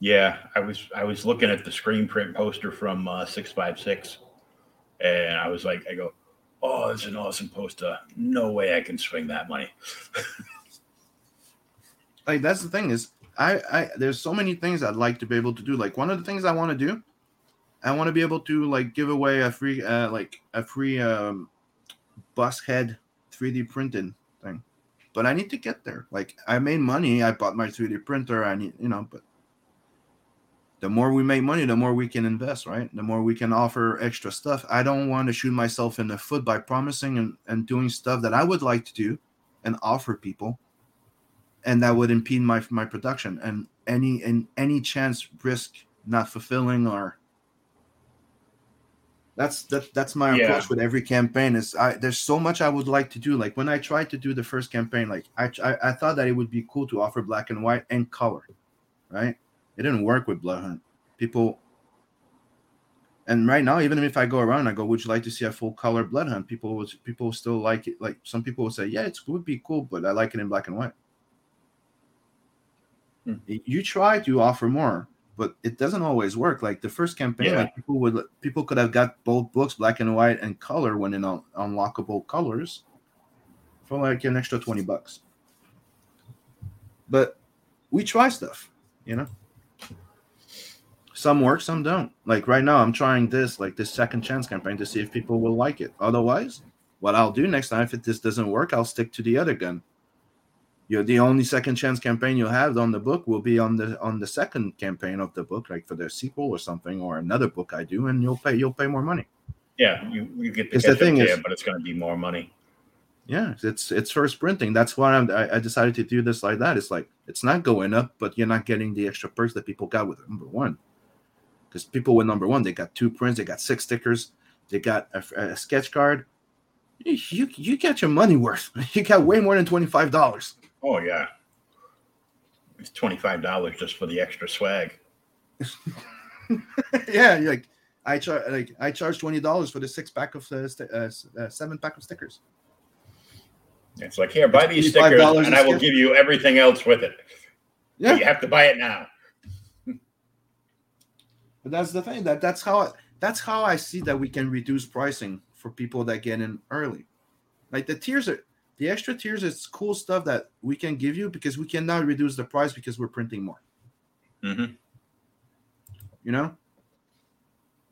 Yeah, I was I was looking at the screen print poster from uh, six five six, and I was like, I go, oh, it's an awesome poster. No way I can swing that money. like that's the thing is I, I there's so many things I'd like to be able to do. Like one of the things I want to do, I want to be able to like give away a free uh like a free um bus head 3D printing thing. But I need to get there. Like I made money, I bought my 3D printer, I need you know, but the more we make money, the more we can invest, right? The more we can offer extra stuff. I don't want to shoot myself in the foot by promising and, and doing stuff that I would like to do and offer people and that would impede my my production and any and any chance risk not fulfilling or that's that that's my Yeah. approach with every campaign is i there's so much i would like to do. Like when i tried to do the first campaign like i i, I thought that it would be cool to offer black and white and color right? It didn't work with blood hunt. People and right now even if i go around i go would you like to see a full color blood hunt? People would people still like it. Like some people will say yeah it's it would be cool but i like it in black and white. Hmm. you try to offer more but it doesn't always work like the first campaign Yeah. like people would people could have got both books black and white and color when in un- unlockable colors for like an extra 20 bucks But we try stuff, you know. Some work, some don't. Like right now, I'm trying this, like this second chance campaign, to see if people will like it. Otherwise, what I'll do next time, if it, this doesn't work, I'll stick to the other gun. You're the only second chance campaign you'll have on the book will be on the on the second campaign of the book, like for the sequel or something, or another book I do, and you'll pay you'll pay more money. Yeah, you, you get the, the thing is- but it's going to be more money. Yeah, it's it's first printing. That's why I'm, I, I decided to do this like that. It's like it's not going up, but you're not getting the extra perks that people got with number one. Because people with number one, they got two prints, they got six stickers, they got a, a sketch card. You, you you get your money worth. You got way more than twenty five dollars. Oh yeah, it's twenty five dollars just for the extra swag. yeah, like I charge like I charge twenty dollars for the six pack of uh, st- uh, uh, seven pack of stickers. It's like here, buy these stickers, and I will sticker. give you everything else with it. Yeah. But you have to buy it now. But that's the thing. That that's how that's how I see that we can reduce pricing for people that get in early. Like the tiers are the extra tiers is cool stuff that we can give you because we can now reduce the price because we're printing more. hmm You know?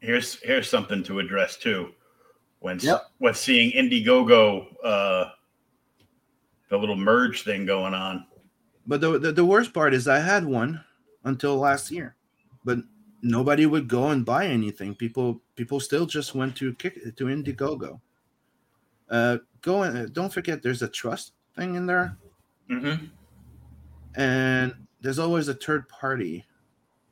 Here's here's something to address too. When Yep. when seeing Indiegogo, uh, the little merge thing going on. But the, the the worst part is I had one until last year, but nobody would go and buy anything. People people still just went to kick to Indiegogo. Uh, go and don't forget there's a trust thing in there. Mm-hmm. and there's always a third party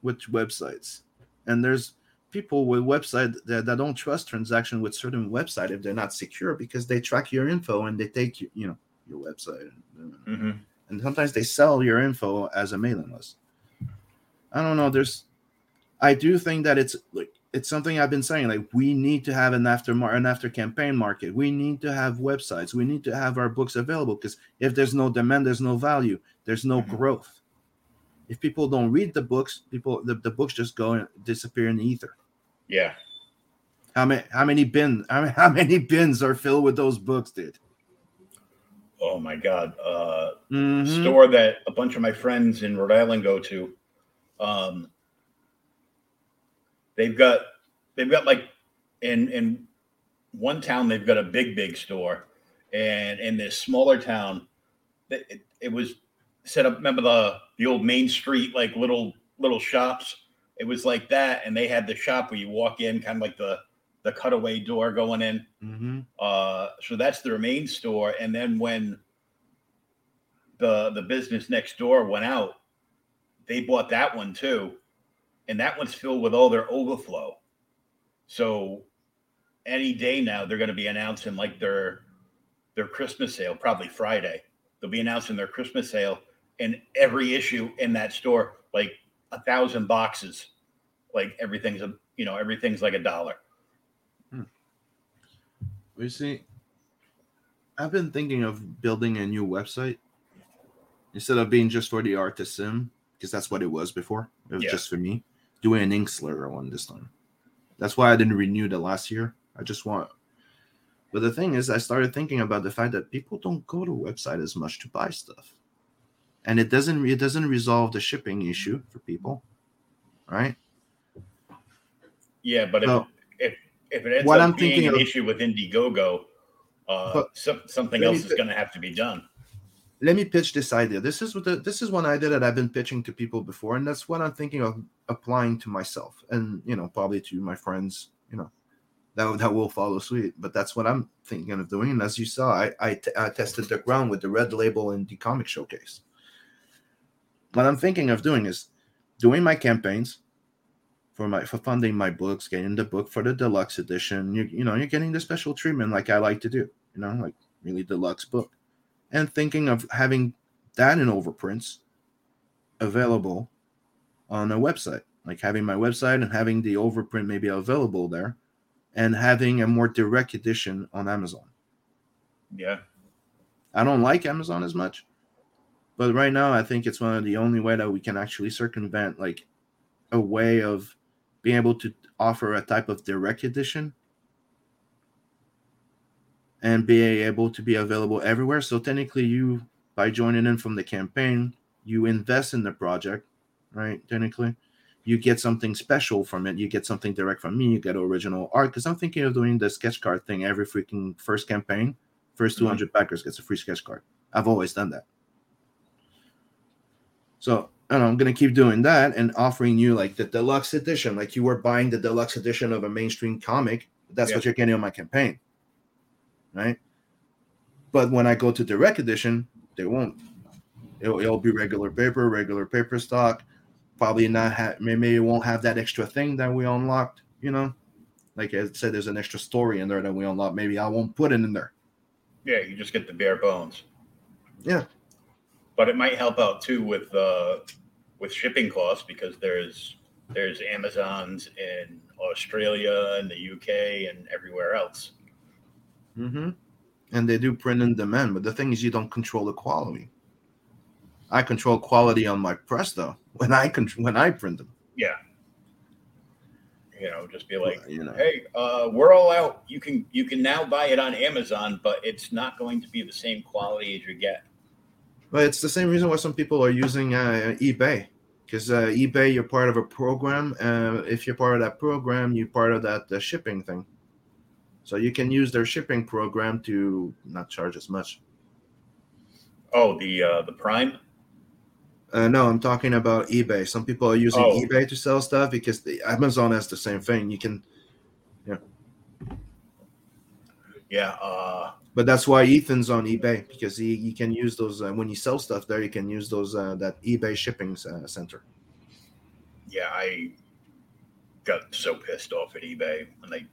with websites and there's people with website that, that don't trust transaction with certain website if they're not secure because they track your info and they take you, you know your website Mm-hmm. and sometimes they sell your info as a mailing list i don't know there's i do think that it's like it's something i've been saying like we need to have an after mar- an after campaign market we need to have websites we need to have our books available because if there's no demand there's no value there's no Mhm. growth if people don't read the books people the, the books just go and disappear in the ether Yeah. how many how many bins how many, how many bins are filled with those books dude Oh my God. Uh, Mhm. store that a bunch of my friends in Rhode Island go to. Um, they've got they've got like in in one town they've got a big big store, and in this smaller town, it, it, was set up. Remember the the old Main Street like little little shops? It was like that, and they had the shop where you walk in, kind of like the the cutaway door going in. Mhm. Uh, so that's their main store. And then when the the business next door went out, they bought that one too, and that one's filled with all their overflow. So any day now they're going to be announcing like their their Christmas sale, probably Friday. They'll be announcing their Christmas sale, and every issue in that store, like a thousand boxes, like everything's a you know everything's like a dollar. Hmm. We see, I've been thinking of building a new website instead of being just for the artist sim, because that's what it was before. It was Yeah. just for me. Doing an Inksler one this time. That's why I didn't renew the last year. I just want. But the thing is, I started thinking about the fact that people don't go to website as much to buy stuff, and it doesn't it doesn't resolve the shipping issue for people, right? Yeah, but if So- if if it ends What up I'm being thinking an of- issue with Indiegogo, uh, some, something else is going to have to be done. Let me pitch this idea. This is what the, this is one idea that I've been pitching to people before, and that's what I'm thinking of applying to myself, and you know, probably to my friends, you know, that that will follow suit. But that's what I'm thinking of doing. And as you saw, I I, t- I tested the ground with the red label and the comic showcase. What I'm thinking of doing is doing my campaigns for my for funding my books, getting the book for the deluxe edition. You you know, you're getting the special treatment like I like to do. You know, like really deluxe book and thinking of having that in overprints available on a website. Like having my website and having the overprint maybe available there and having a more direct edition on amazon. Yeah, i don't like amazon as much but right now i think it's one of the only way that we can actually circumvent like a way of being able to offer a type of direct edition and be able to be available everywhere. So technically, you by joining in from the campaign, you invest in the project, right? Technically, you get something special from it. You get something direct from me. You get original art. Because I'm thinking of doing the sketch card thing every freaking first campaign. 1st Mhm. 200 backers gets a free sketch card. I've always done that. So and I'm gonna keep doing that and offering you like the deluxe edition, like you were buying the deluxe edition of a mainstream comic. That's Yeah. what you're getting on my campaign, right? But when I go to direct edition, they won't. It'll, it'll be regular paper, regular paper stock. Probably not have. Maybe it won't have that extra thing that we unlocked. You know, like I said, there's an extra story in there that we unlocked. Maybe I won't put it in there. Yeah, you just get the bare bones. Yeah. But it might help out too with uh with shipping costs because there's there's Amazons in Australia and the UK and everywhere else. Mm-hmm. And they do print in demand, but the thing is, you don't control the quality. I control quality on my press though when I con- when I print them. Yeah. You know, just be like, you know, hey, uh, we're all out. You can you can now buy it on Amazon, but it's not going to be the same quality as you get. but it's the same reason why some people are using uh, eBay because uh, eBay, you're part of a program. Uh, if you're part of that program, you're part of that uh, shipping thing. So you can use their shipping program to not charge as much. Oh, the uh, the Prime. Uh, no, I'm talking about eBay. Some people are using Oh. eBay to sell stuff because the, Amazon has the same thing. You can Yeah. yeah. Uh, But that's why Ethan's on eBay because he, he can use those uh, when you sell stuff there. You can use those uh, that eBay shipping uh, center. yeah, I got so pissed off at eBay when they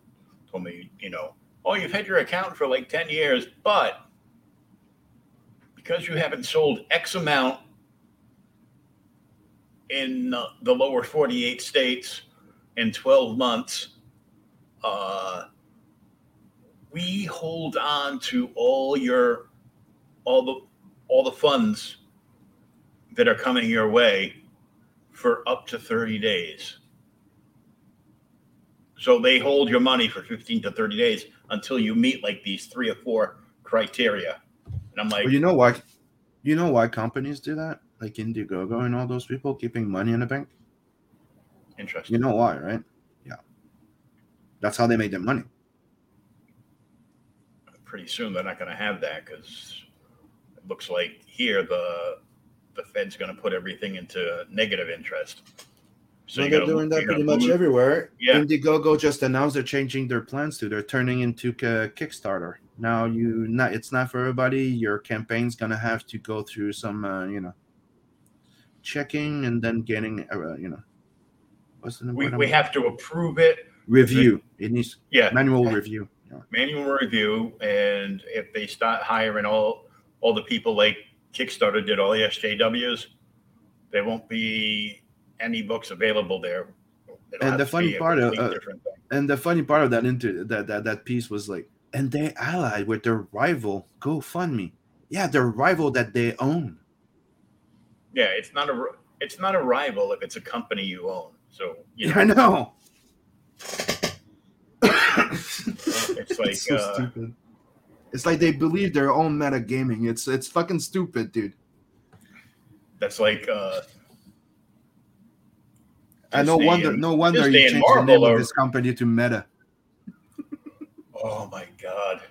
told me, you know, oh, you've had your account for like 10 years, but because you haven't sold X amount in uh, the lower 48 states in 12 months, uh, we hold on to all your all the all the funds that are coming your way for up to 30 days. So they hold your money for 15 to 30 days until you meet like these three or four criteria. And I'm like, Well, you know why? You know why companies do that? Like Indiegogo and all those people keeping money in the bank. interesting. You know why, right? Yeah, that's how they made their money. Pretty soon they're not going to have that because it looks like here the the Fed's going to put everything into negative interest. So they're gotta- doing that pretty much lose- everywhere. Yeah. Indiegogo just announced they're changing their plans to. They're turning into Kickstarter now. You not it's not for everybody. Your campaign's gonna have to go through some uh, you know checking and then getting uh, you know what's the We, we have to approve it. review. It needs Yeah, manual review. Yeah. manual review, and if they start hiring all all the people like Kickstarter did, all the SJWs, they won't be any books available there. It'll And the funny part of- uh. And the funny part of that into that that that piece was like, and they allied with their rival GoFundMe. Yeah, their rival that they own. yeah, it's not a it's not a rival if it's a company you own. So you know, I know. it's like so uh, stupid. It's like they believe their own meta gaming. It's it's fucking stupid, dude. that's like uh, I no wonder no wonder you and changed the name Marvel of this company to Meta. Oh my god!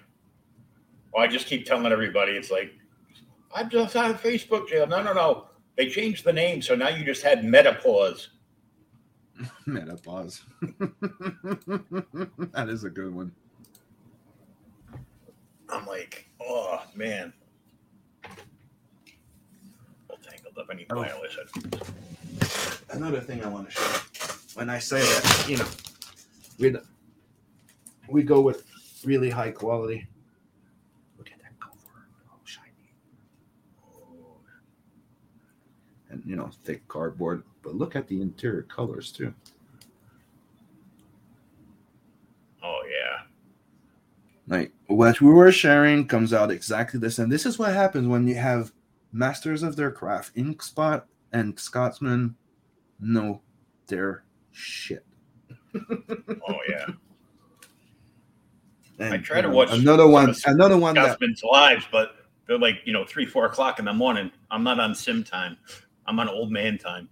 Well, I just keep telling everybody it's like I'm just on Facebook jail. No, no, no. They changed the name, so now you just had Metapause. Metapause. that is a good one. I'm like, oh man. All tangled up. I need Oh. headphones. Another thing I want to show. When I say that, you know, we we go with really high quality. Look at that cover. Oh, shiny. And you know, thick cardboard. But look at the interior colors too. Oh yeah. Like what we were sharing comes out exactly the same. This is what happens when you have masters of their craft. Inkspot and Scotsman know their shit. Oh yeah. And, I try to know, watch another one. Another one that Scotsman's lives, but they're like, you know, three, four o'clock in the morning. I'm not on sim time. I'm on old man time.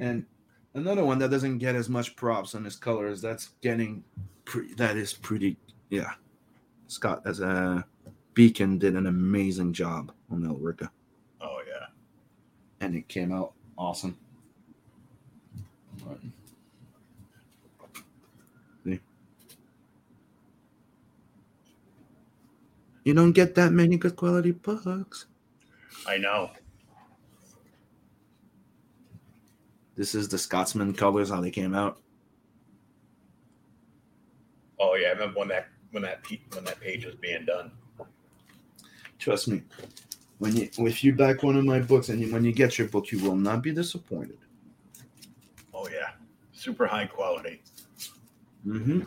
And another one that doesn't get as much props on his colors. That's getting pre- that is pretty. Yeah, Scott as a Beacon did an amazing job on Elrica, Oh yeah. and it came out awesome. But- See? You don't get that many good quality books. I know. This is the Scotsman colors how they came out. Oh yeah, I remember when that when that pe- when that page was being done. Trust me. When you if you back one of my books and you, when you get your book, you will not be disappointed. Oh yeah, super high quality. Mm-hmm.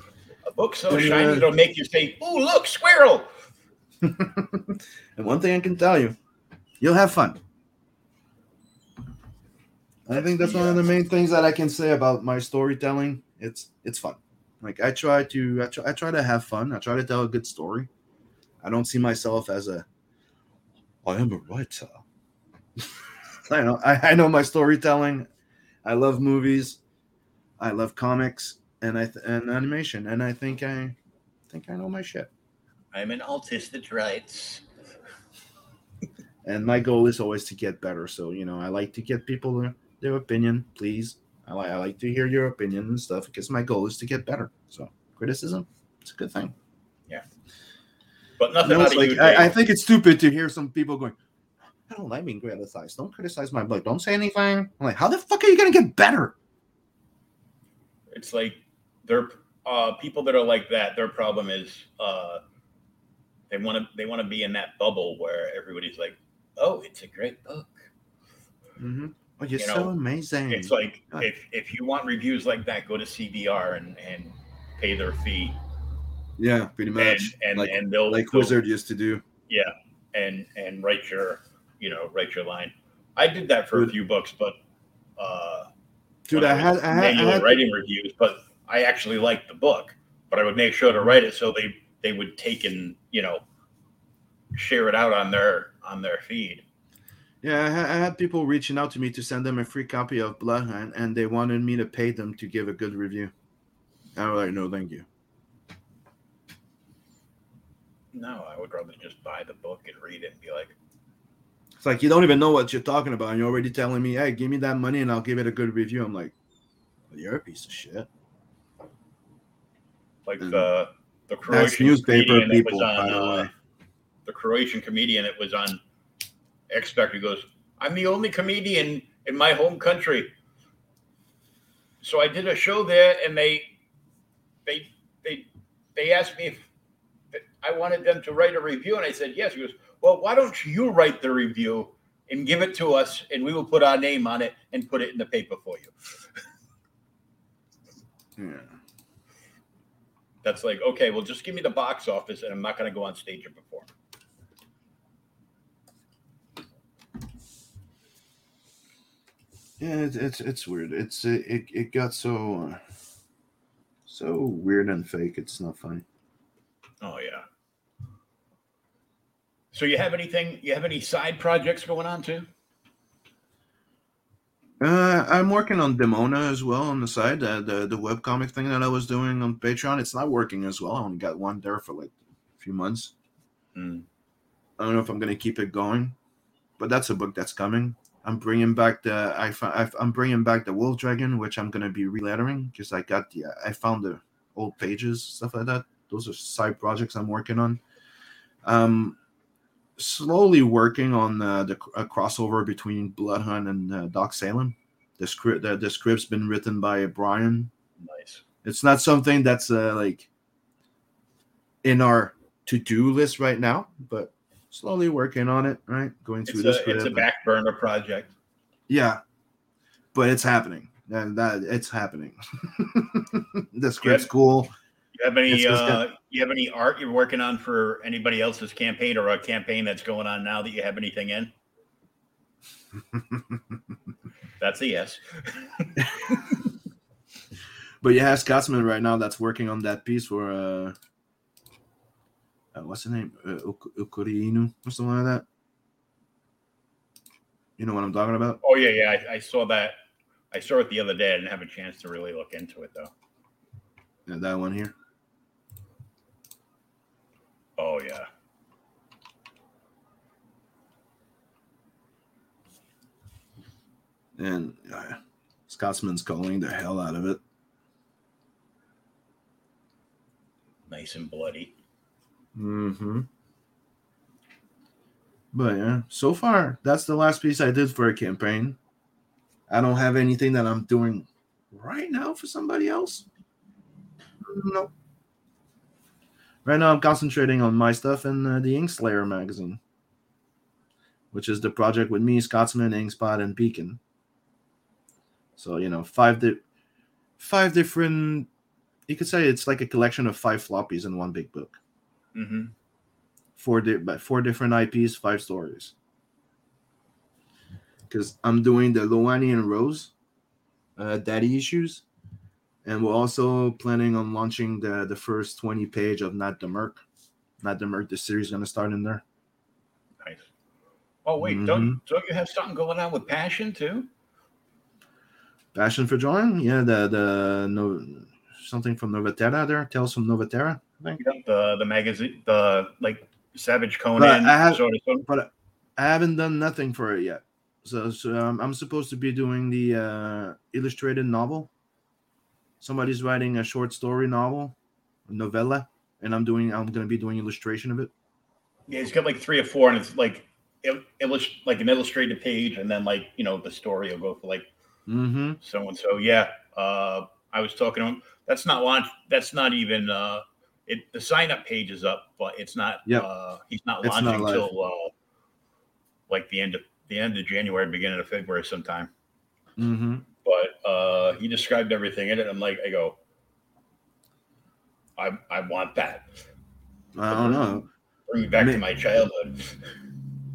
A book so And, shiny uh, it'll make you say, "Oh look, squirrel!" and one thing I can tell you, you'll have fun. I think that's one of the main things that I can say about my storytelling. It's it's fun. Like I try to I try, I try to have fun. I try to tell a good story. I don't see myself as a I am a writer. I know I, I know my storytelling. I love movies. I love comics and I th- and animation and I think I think I know my shit. I'm an autist that writes. and my goal is always to get better. So you know, I like to get people their, their opinion. Please, I like I like to hear your opinion and stuff because my goal is to get better. So criticism, it's a good thing. But nothing No, out of like, I, I think it's stupid to hear some people going, "I don't like being criticized. Don't criticize my book. Don't say anything." I'm like, how the fuck are you gonna get better? It's like they're uh, people that are like that. Their problem is uh, they want to they want to be in that bubble where everybody's like, "Oh, it's a great book." Mm-hmm. Oh, you're You so know, amazing. It's like if if you want reviews like that, go to CBR and and pay their fee, yeah, pretty much. and like and they'll like they'll- Wizard used to do. Yeah, and and write your you know write your line. I did that for a few books, but uh, Dude, when I had I had, I had writing reviews, but I actually liked the book. But I would make sure to write it so they they would take and you know share it out on their on their feed. Yeah, I, I had people reaching out to me to send them a free copy of Bloodhunt, and they wanted me to pay them to give a good review. I was like, no, thank you. No, I would rather just buy the book and read it and be like, It's like you don't even know what you're talking about, and you're already telling me, "Hey, give me that money, and I'll give it a good review." I'm like, well, "You're a piece of shit." like Mm. the the Croatian newspaper people, on, by the uh, way. the Croatian comedian that was on X Factor goes, I'm the only comedian in my home country. So I did a show there and they they they they asked me if I wanted them to write a review and I said yes. He goes, Well, why don't you write the review and give it to us and we will put our name on it and put it in the paper for you. Yeah. That's like, okay, well just give me the box office and I'm not gonna go on stage and perform. Yeah, it's it's, it's weird. It's it, it it got so uh, so weird and fake. It's not funny. Oh yeah. So you have anything? You have any side projects going on too? Uh, I'm working on Demona as well on the side. Uh, the the webcomic thing that I was doing on Patreon, it's not working as well. I only got one there for like a few months. Hmm. I don't know if I'm gonna keep it going, but that's a book that's coming. I'm bringing back the I, fo- I I'm bringing back the Wolf Dragon, which I'm gonna be relettering because I got the I found the old pages stuff like that. Those are side projects I'm working on. Um, slowly working on uh, the a crossover between Bloodhunt and uh, Doc Salem. The script the, the script's been written by Brian Nice. it's not something that's uh, like in our to-do list right now, but slowly working on it. Right, going through It's the a, it's a back burner project. yeah, but it's happening, and that it's happening. the script's cool. You have any? Uh, you have any art you're working on for anybody else's campaign or a campaign that's going on now that you have anything in? That's a yes. but you have Scotsman right now that's working on that piece for uh, uh what's the name? Uh, Uk- Ukuriinu or something like that. You know what I'm talking about? Oh yeah, yeah. I, I saw that. I saw it the other day. I didn't have a chance to really look into it though. Yeah, that one here. Oh yeah. And uh, Scotsman's calling the hell out of it. Nice and bloody. Mm-hmm. But yeah, so far that's the last piece I did for a campaign. I don't have anything that I'm doing right now for somebody else. No. Right now, I'm concentrating on my stuff in uh, the Inkslayer magazine, which is the project with me, Scotsman, Inkspot, and Beacon. So you know, five di- five different. You could say it's like a collection of five floppies in one big book. Mm-hmm. Four di- but four different IPs, five stories. Because I'm doing the Lawani and Rose, uh, Daddy issues, and we're also planning on launching the the first twenty page of Nat the Merc. Nat the Merc. The series is gonna start in there. Nice. Oh wait, Mm-hmm. don't don't you have something going on with passion too? Passion for drawing, yeah. The the no something from Novatera there. Tales from Novatera, I think. Yep, the the magazine, the like Savage But Conan I have- sort of but I haven't done nothing for it yet. So, so um, I'm supposed to be doing the uh, illustrated novel. Somebody's writing a short story novel, novella, and I'm doing. I'm going to be doing illustration of it. Yeah, he's got like three or four, and it's like it, illust- like an illustrated page, and then like you know the story will go for like so and so. Yeah, uh, I was talking to him. That's not launch. That's not even. Uh, it the sign up page is up, but it's not. Yep. Uh, he's not It's launching till uh, like the end of the end of January, beginning of February, sometime. Mm-hmm. But uh, he described everything in it. I'm like, I go. I I want that. I don't know. Bring me back Ma- to my childhood.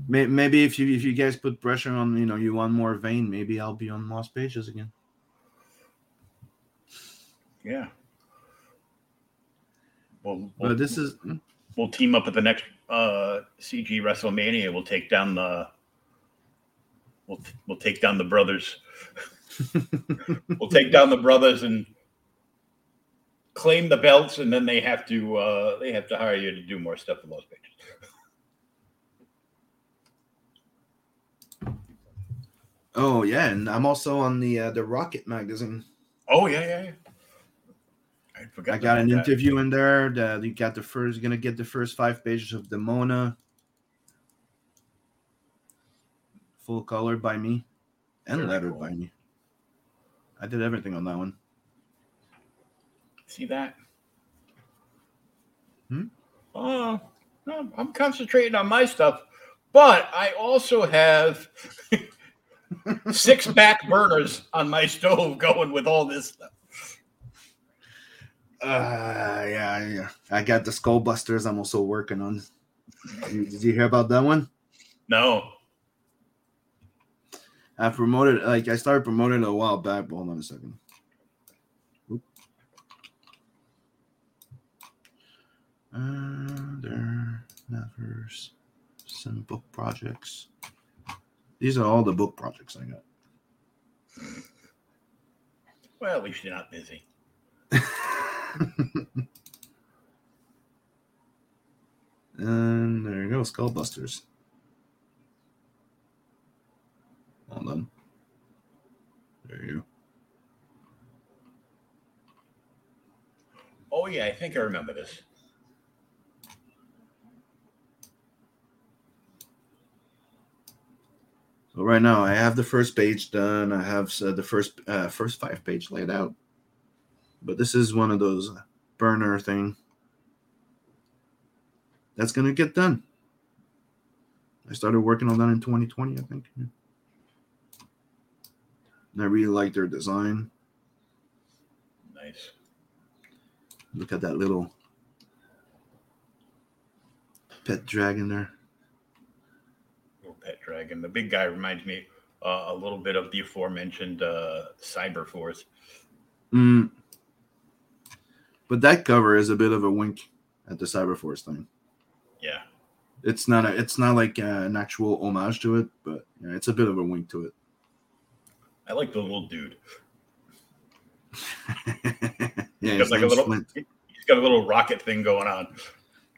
Maybe if you if you guys put pressure on, you know, you want more vein, maybe I'll be on Lost Pages again. Yeah. We'll, we'll, But this is we'll team up at the next uh, CG WrestleMania. We'll take down the. We'll we'll take down the brothers. we'll take down the brothers and claim the belts, and then they have to uh, they have to hire you to do more stuff for those pages. oh yeah, and I'm also on the uh, the Rocket magazine. Oh yeah, yeah, yeah. I forgot. I got an that. interview in there. That you got the first, gonna get the first five pages of Demona, full color by me, and Very lettered cool. by me. I did everything on that one. See that? Hmm? Oh, no, I'm concentrating on my stuff, but I also have six back burners on my stove going with all this stuff. Uh, yeah, yeah. I got the Skull Busters. I'm also working on. Did you hear about that one? No, I promoted, like, I started promoting a while back. But hold on a second. Oop. Uh, there, Nevers, some book projects. These are all the book projects I got. well, at least you're not busy. and there you go, Skullbusters. Hold on. There you go. Oh yeah, I think I remember this. So right now I have the first page done. I have uh, the first uh, first five page laid out. But this is one of those burner thing that's gonna get done. I started working on that in 2020, I think. And I really like their design. Nice. Look at that little pet dragon there. Little pet dragon. The big guy reminds me uh, a little bit of the aforementioned uh, Cyber Force. Mm. But that cover is a bit of a wink at the Cyber Force thing. Yeah. It's not a, it's not like uh, an actual homage to it, but yeah, it's a bit of a wink to it. I like the little dude. yeah, He's got like a little. Flint. He's got a little rocket thing going on.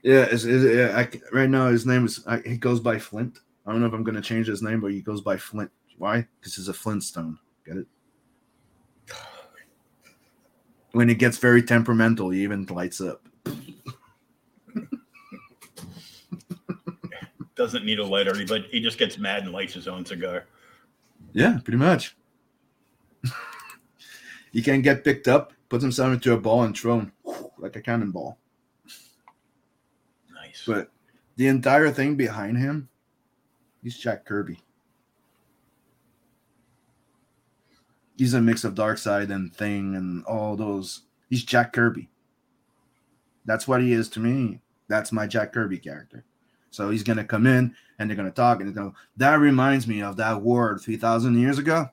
Yeah, it's, it's, yeah I, right now his name is I, he goes by Flint. I don't know if I'm gonna change his name, but he goes by Flint. Why? Because he's a Flintstone. Get it? When he gets very temperamental, he even lights up. Doesn't need a lighter, but he just gets mad and lights his own cigar. Yeah, pretty much. he can't get picked up, puts himself into a ball and thrown like a cannonball. Nice. But the entire thing behind him, he's Jack Kirby. He's a mix of Darkseid and Thing and all those. He's Jack Kirby. That's what he is to me. That's my Jack Kirby character. So he's gonna come in and they're gonna talk and go. That reminds me of that war three thousand years ago,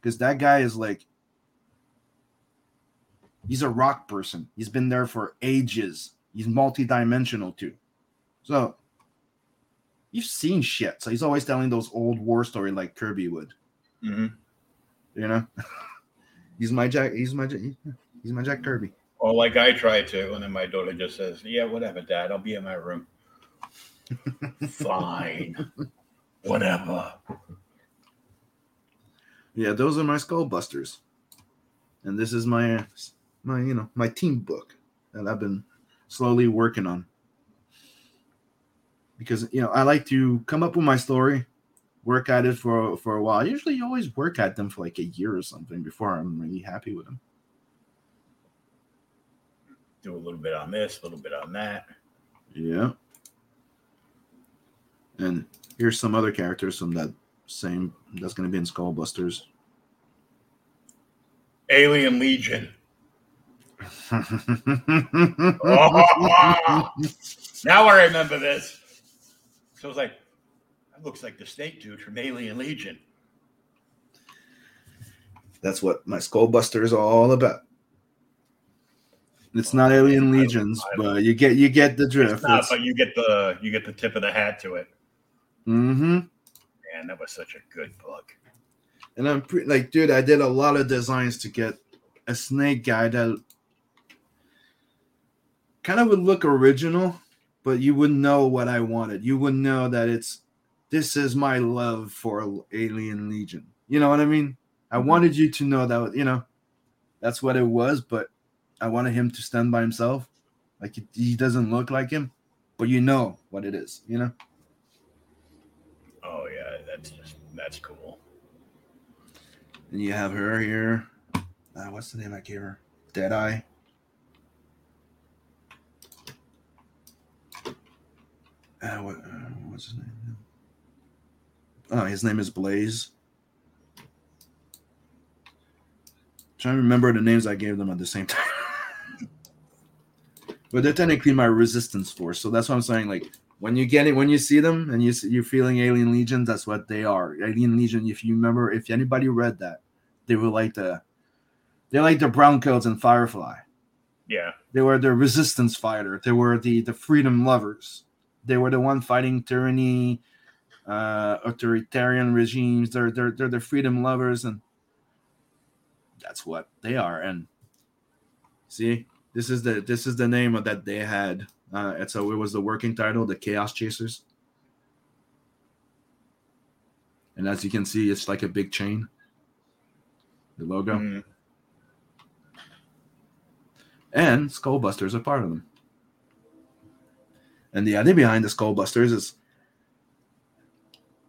because that guy is like, he's a rock person. He's been there for ages. He's multi-dimensional too. So you've seen shit. So he's always telling those old war story like Kirby would. hmm You know, he's my Jack. He's my Jack. He's my Jack Kirby. Or like I try to, and then my daughter just says, "Yeah, whatever, Dad. I'll be in my room." Fine. Whatever. Yeah, those are my skull busters, and this is my my you know my team book that I've been slowly working on because you know I like to come up with my story, work at it for for a while. Usually, you always work at them for like a year or something before I'm really happy with them. Do a little bit on this, a little bit on that. Yeah. And here's some other characters from that same that's going to be in Skullbusters. Alien Legion. Oh, Now I remember this. So I was like, that looks like the snake dude from Alien Legion. That's what my Skullbuster is all about. It's not Alien Legions, but you get you get the drift. Not, but you get the you get the tip of the hat to it. mm-hmm. Man, that was such a good book. And I'm pretty like, dude, I did a lot of designs to get a snake guy that kind of would look original, but you wouldn't know what I wanted. You wouldn't know that it's this is my love for Alien Legion. You know what I mean? I Mhm. wanted you to know that you know that's what it was, but I wanted him to stand by himself. Like he- he doesn't look like him, but you know what it is. You know. Oh yeah, that's just that's cool. And you have her here. Uh, what's the name I gave her? Deadeye. Uh, what, uh, what's his name? Oh, his name is Blaze. trying to remember the names I gave them at the same time. but they're technically my resistance force, so that's what I'm saying. Like when you get it, when you see them and you see, you're feeling Alien Legion, that's what they are. Alien Legion. If you remember, if anybody read that, they were like the they're like the Browncoats and Firefly. Yeah, They were the resistance fighter. They were the the freedom lovers. They were the one fighting tyranny, uh, authoritarian regimes. They're they're they're the freedom lovers, and that's what they are. And see, this is the this is the name of that they had. Uh, and so it was the working title, the Chaos Chasers. And as you can see, it's like a big chain. The logo Mhm. and Skullbusters are part of them. And the idea behind the Skullbusters is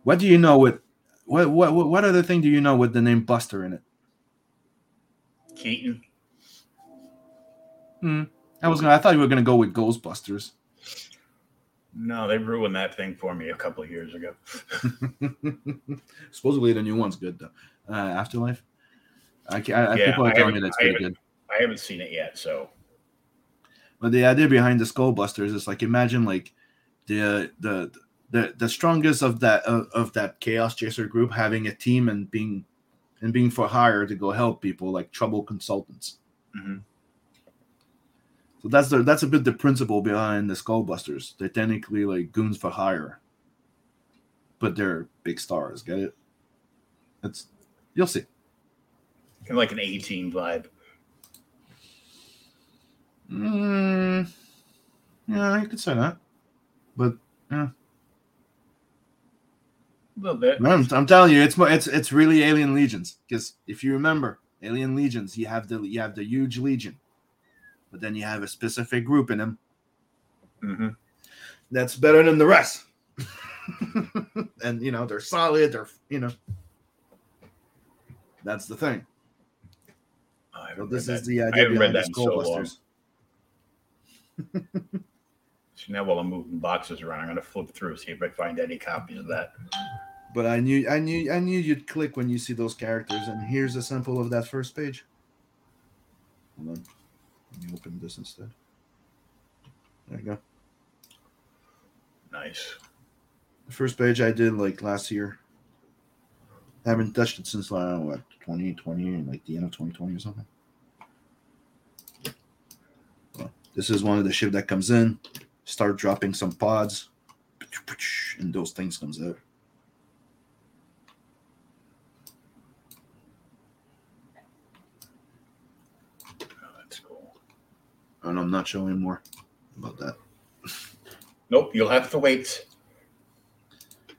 what do you know with what what what other thing do you know with the name Buster in it? Keaton. Hmm. I was gonna I thought you were gonna go with Ghostbusters. No, they ruined that thing for me a couple of years ago. Supposedly the new one's good though. Uh, Afterlife. I, Yeah, people are telling me that's I good. I haven't seen it yet, so But the idea behind the Skullbusters is like imagine like the the the the strongest of that of, of that Chaos Chaser group having a team and being and being for hire to go help people like trouble consultants. mhm. So that's the that's a bit the principle behind the Skullbusters. They're technically like goons for hire, but they're big stars. Get it? It's you'll see. Kind of like an A-Team vibe. Mm, yeah, you could say that, but yeah, A little bit. I'm, I'm telling you, it's it's it's really Alien Legions. Because if you remember, Alien Legions, you have the you have the huge legion, but then you have a specific group in them Mm-hmm. that's better than the rest. and you know they're solid. They're you know that's the thing. I So this read is that. the I idea haven't read that in so long. So now while I'm moving boxes around, I'm going to flip through see if I find any copies of that. But I knew, I knew, I knew you'd click when you see those characters. And here's a sample of that first page. Hold on, let me open this instead. There you go. Nice. The first page I did like last year. I haven't touched it since uh, what 2020, like the end of 2020 or something. Well, this is one of the ship that comes in, start dropping some pods, and those things comes out. That's cool. And I'm not showing more about that. Nope, you'll have to wait.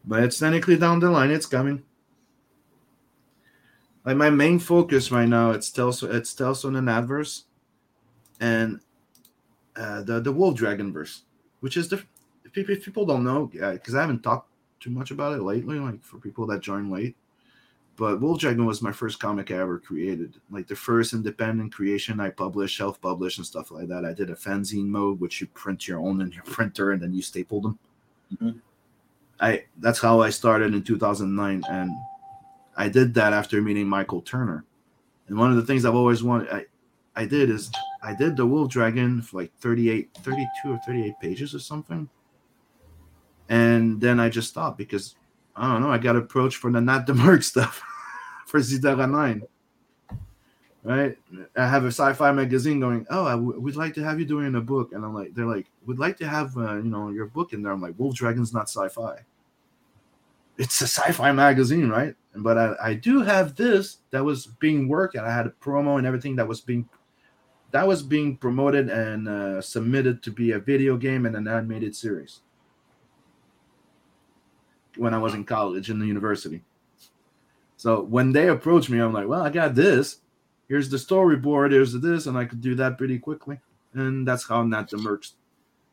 But it's technically down the line. It's coming. Like my main focus right now, it's Tales, it's Tales from the Natverse, and uh, the the Wolf Dragon verse, which is the if people, don't know, because I haven't talked too much about it lately, like for people that join late. But Wolf Dragon was my first comic I ever created, like the first independent creation I published, self-published, and stuff like that. I did a fanzine mode, which you print your own in your printer and then you staple them. Mhm. I that's how I started in 2009, and I did that after meeting Michael Turner. And one of the things I've always wanted, I, I did is I did the Wolf Dragon for like 38, 32 or 38 pages or something. And then I just stopped because I don't know, I got approached for the Nat the Merc stuff for Zidara 9. Right? I have a sci-fi magazine going, oh, I w- we'd like to have you doing a book. And I'm like, they're like, we'd like to have, uh, you know, your book in there. I'm like, Wolf Dragon's not sci-fi. It's a sci-fi magazine, right? But I, I do have this that was being worked, and I had a promo and everything that was being that was being promoted and uh, submitted to be a video game and an animated series when I was in college in the university. So when they approached me, I'm like, well, I got this. Here's the storyboard. Here's this, and I could do that pretty quickly. And that's how Nat the Merc,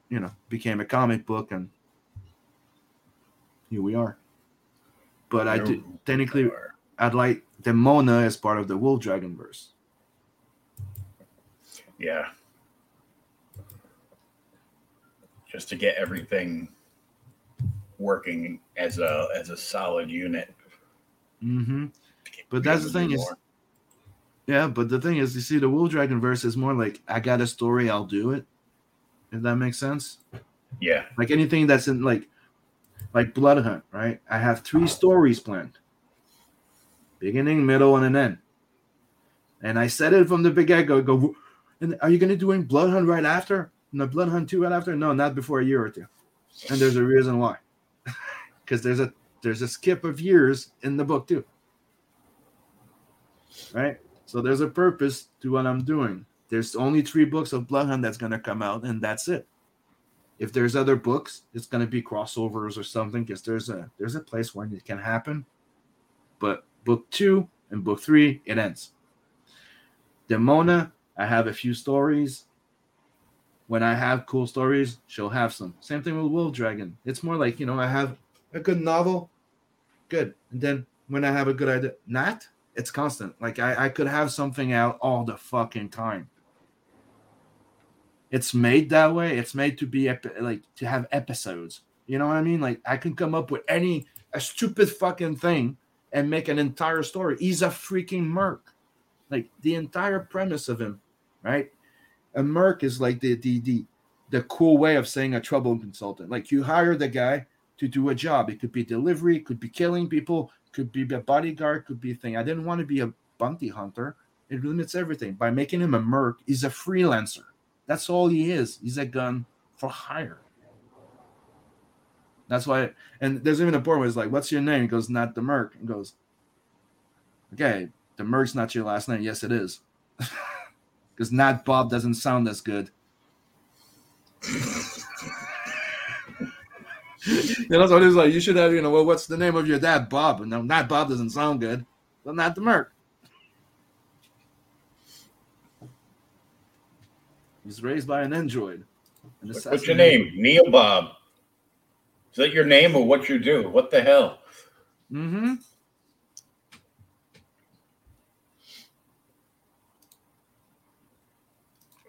you know, became a comic book, and here we are. But I do technically I'd like Demona as part of the Wolf Dragon verse. Yeah. Just to get everything working as a as a solid unit. Mm-hmm. But that's the thing is- Yeah, but the thing is, you see, the Wolf Dragon verse is more like I got a story, I'll do it. If that makes sense. yeah, Like anything that's in like like Bloodhunt, right? I have three stories planned. Beginning, middle, and an end. And I said it from the big get-go. Go, and are you gonna do Bloodhunt right after? No, Bloodhunt 2 right after? No, not before a year or two. And there's a reason why. Because there's a there's a skip of years in the book too. Right? So there's a purpose to what I'm doing. There's only three books of Bloodhunt that's gonna come out, and that's it if there's other books it's going to be crossovers or something because there's a there's a place where it can happen but book two and book three it ends demona i have a few stories when i have cool stories she'll have some same thing with wolf dragon it's more like you know i have a good novel good and then when i have a good idea not it's constant like i, I could have something out all the fucking time it's made that way. It's made to be epi- like to have episodes. You know what I mean? Like I can come up with any a stupid fucking thing and make an entire story. He's a freaking merc. Like the entire premise of him, right? A merc is like the the the the cool way of saying a trouble consultant. Like you hire the guy to do a job. It could be delivery, it could be killing people, could be a bodyguard, could be a thing. I didn't want to be a bounty hunter. It limits everything. By making him a merc, he's a freelancer That's all he is. He's a gun for hire. That's why, and there's even a board where it's like, "What's your name?" He goes, "Nat the Merc." He goes, "Okay, the Merc's not your last name." Yes, it is, because Nat Bob doesn't sound as good. you know, so it's like you should have, you know, well, what's the name of your dad? Bob. And no, not Bob doesn't sound good. But Nat the Merc. He's raised by an android. An What's your name? Neil Bob. Is that your name or what you do? What the hell? Mm-hmm.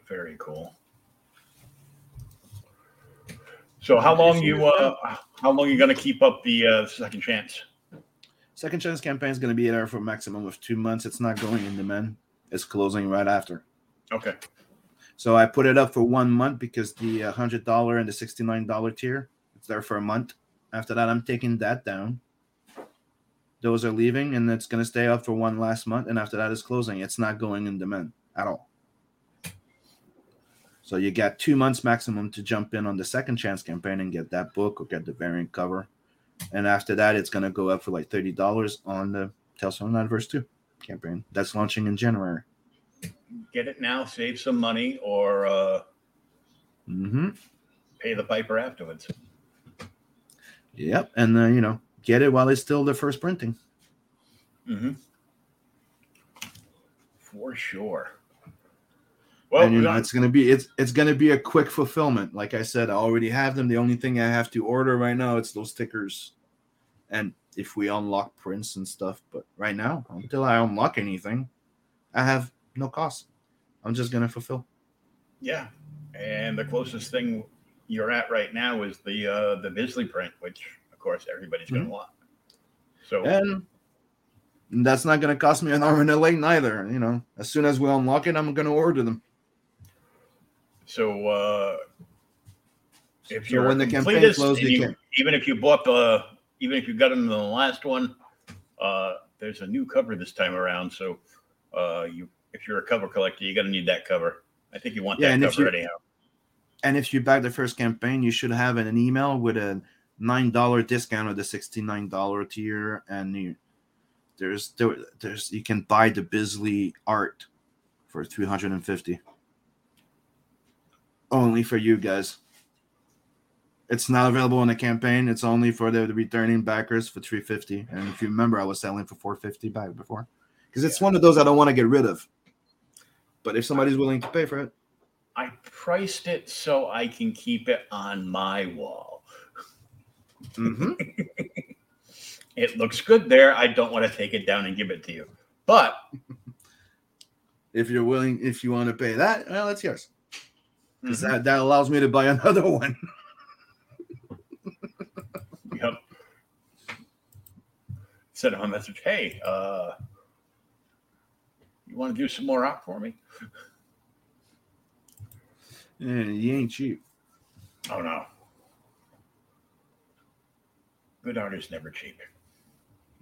Very cool. So how long you uh how long you gonna keep up the uh second chance? Second chance campaign is going to be there for a maximum of two months. It's not going in demand. It's closing right after. Okay. So I put it up for one month because the uh, hundred dollar and the sixty nine dollar tier it's there for a month. After that, I'm taking that down. Those are leaving, and it's going to stay up for one last month. And after that, it's closing. It's not going in demand at all. So you got two months maximum to jump in on the second chance campaign and get that book or get the variant cover. And after that, it's going to go up for like thirty dollars on the Tales from the Natverse Two campaign. That's launching in January. Get it now, save some money, or uh Mm-hmm. pay the piper afterwards. Yep, and uh, you know, get it while it's still the first printing. Mm-hmm. For sure. Well, and you know, it's gonna be it's it's gonna be a quick fulfillment. Like I said, I already have them. The only thing I have to order right now it's those stickers, and if we unlock prints and stuff. But right now, until I unlock anything, I have no cost. I'm just gonna fulfill. yeah, and the closest thing you're at right now is the uh the Bisley print, which of course everybody's Mm-hmm. gonna want. So And that's not gonna cost me an arm and a leg neither. You know, as soon as we unlock it, I'm gonna order them. So uh, if So you're when the campaign closes, you can- even if you bought the, even if you got them in the last one, uh, there's a new cover this time around. So uh, you, if you're a cover collector, you got to need that cover. I think you want Yeah, that cover you- anyhow. And if you back the first campaign, you should have an email with a nine dollar discount of the sixty nine dollar tier, and you, there's there, there's you can buy the Bisley art for three hundred and fifty. Only for you guys. It's not available in the campaign. It's only for the, returning backers for three fifty. And if you remember, I was selling for four fifty back before, because it's one of those I don't want to get rid of. But if somebody's willing to pay for it, I priced it so I can keep it on my wall. mm-hmm. It looks good there. I don't want to take it down and give it to you. But if you're willing, if you want to pay that, well, it's yours. Because Mhm. that, that allows me to buy another one. Yep. Sent him a message. Hey, uh, you want to do some more art for me? Yeah, you ain't cheap. Oh no. Good art is never cheap,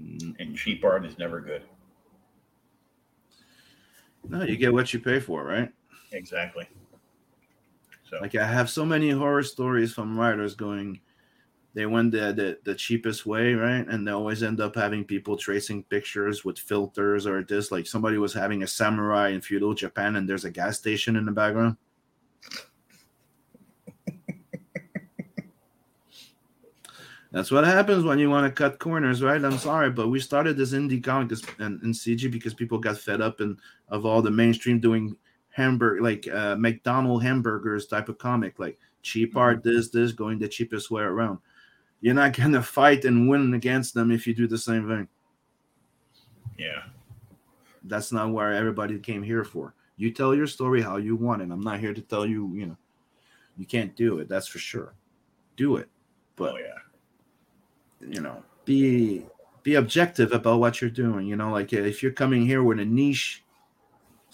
Mm, and cheap art is never good. No, you get what you pay for, right? Exactly. So Like I have so many horror stories from writers going, they went the, the the cheapest way, right? And they always end up having people tracing pictures with filters or this. Like somebody was having a samurai in feudal Japan, and there's a gas station in the background. That's what happens when you want to cut corners, right? I'm sorry, but we started this indie comic and, and CG because people got fed up and of all the mainstream doing hamburger like uh, McDonald hamburgers type of comic, like cheap art, this, this, going the cheapest way around. You're not gonna fight and win against them if you do the same thing. yeah, That's not where everybody came here for. You tell your story how you want it. I'm not here to tell you, you know, you can't do it. That's for sure. Do it, but oh yeah, you know, be be objective about what you're doing. You know, like if you're coming here with a niche,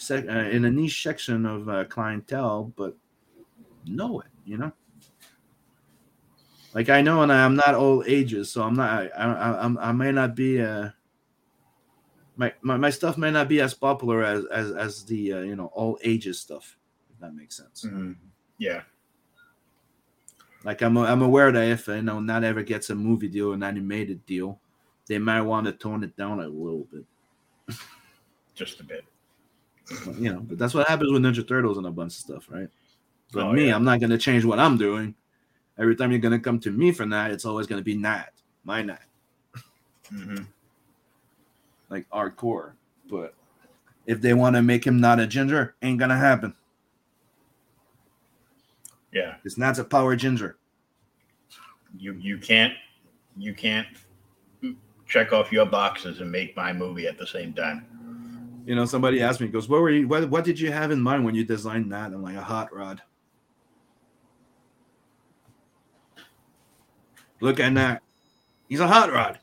sec- uh, in a niche section of uh, clientele, but know it. You know, like I know, and I'm not all ages, so I'm not. I I, I'm, I may not be. Uh, my, my my stuff may not be as popular as as as the uh, you know all ages stuff. If that makes sense. Mhm. Yeah. Like I'm I'm aware that if you know Natverse gets a movie deal, an animated deal, they might want to tone it down a little bit. Just a bit. You know, but that's what happens with Ninja Turtles and a bunch of stuff, right? But Oh, me, yeah. I'm not gonna change what I'm doing. Every time you're gonna come to me for that, it's always gonna be Nat, my Nat, hmm like hardcore. But if they want to make him not a ginger, ain't gonna happen. Yeah. It's Nat's a power ginger. You you can't you can't check off your boxes and make my movie at the same time. You know, somebody asked me, goes, "What were you? What, what did you have in mind when you designed that?" I'm like, "A hot rod." Look at that. He's a hot rod.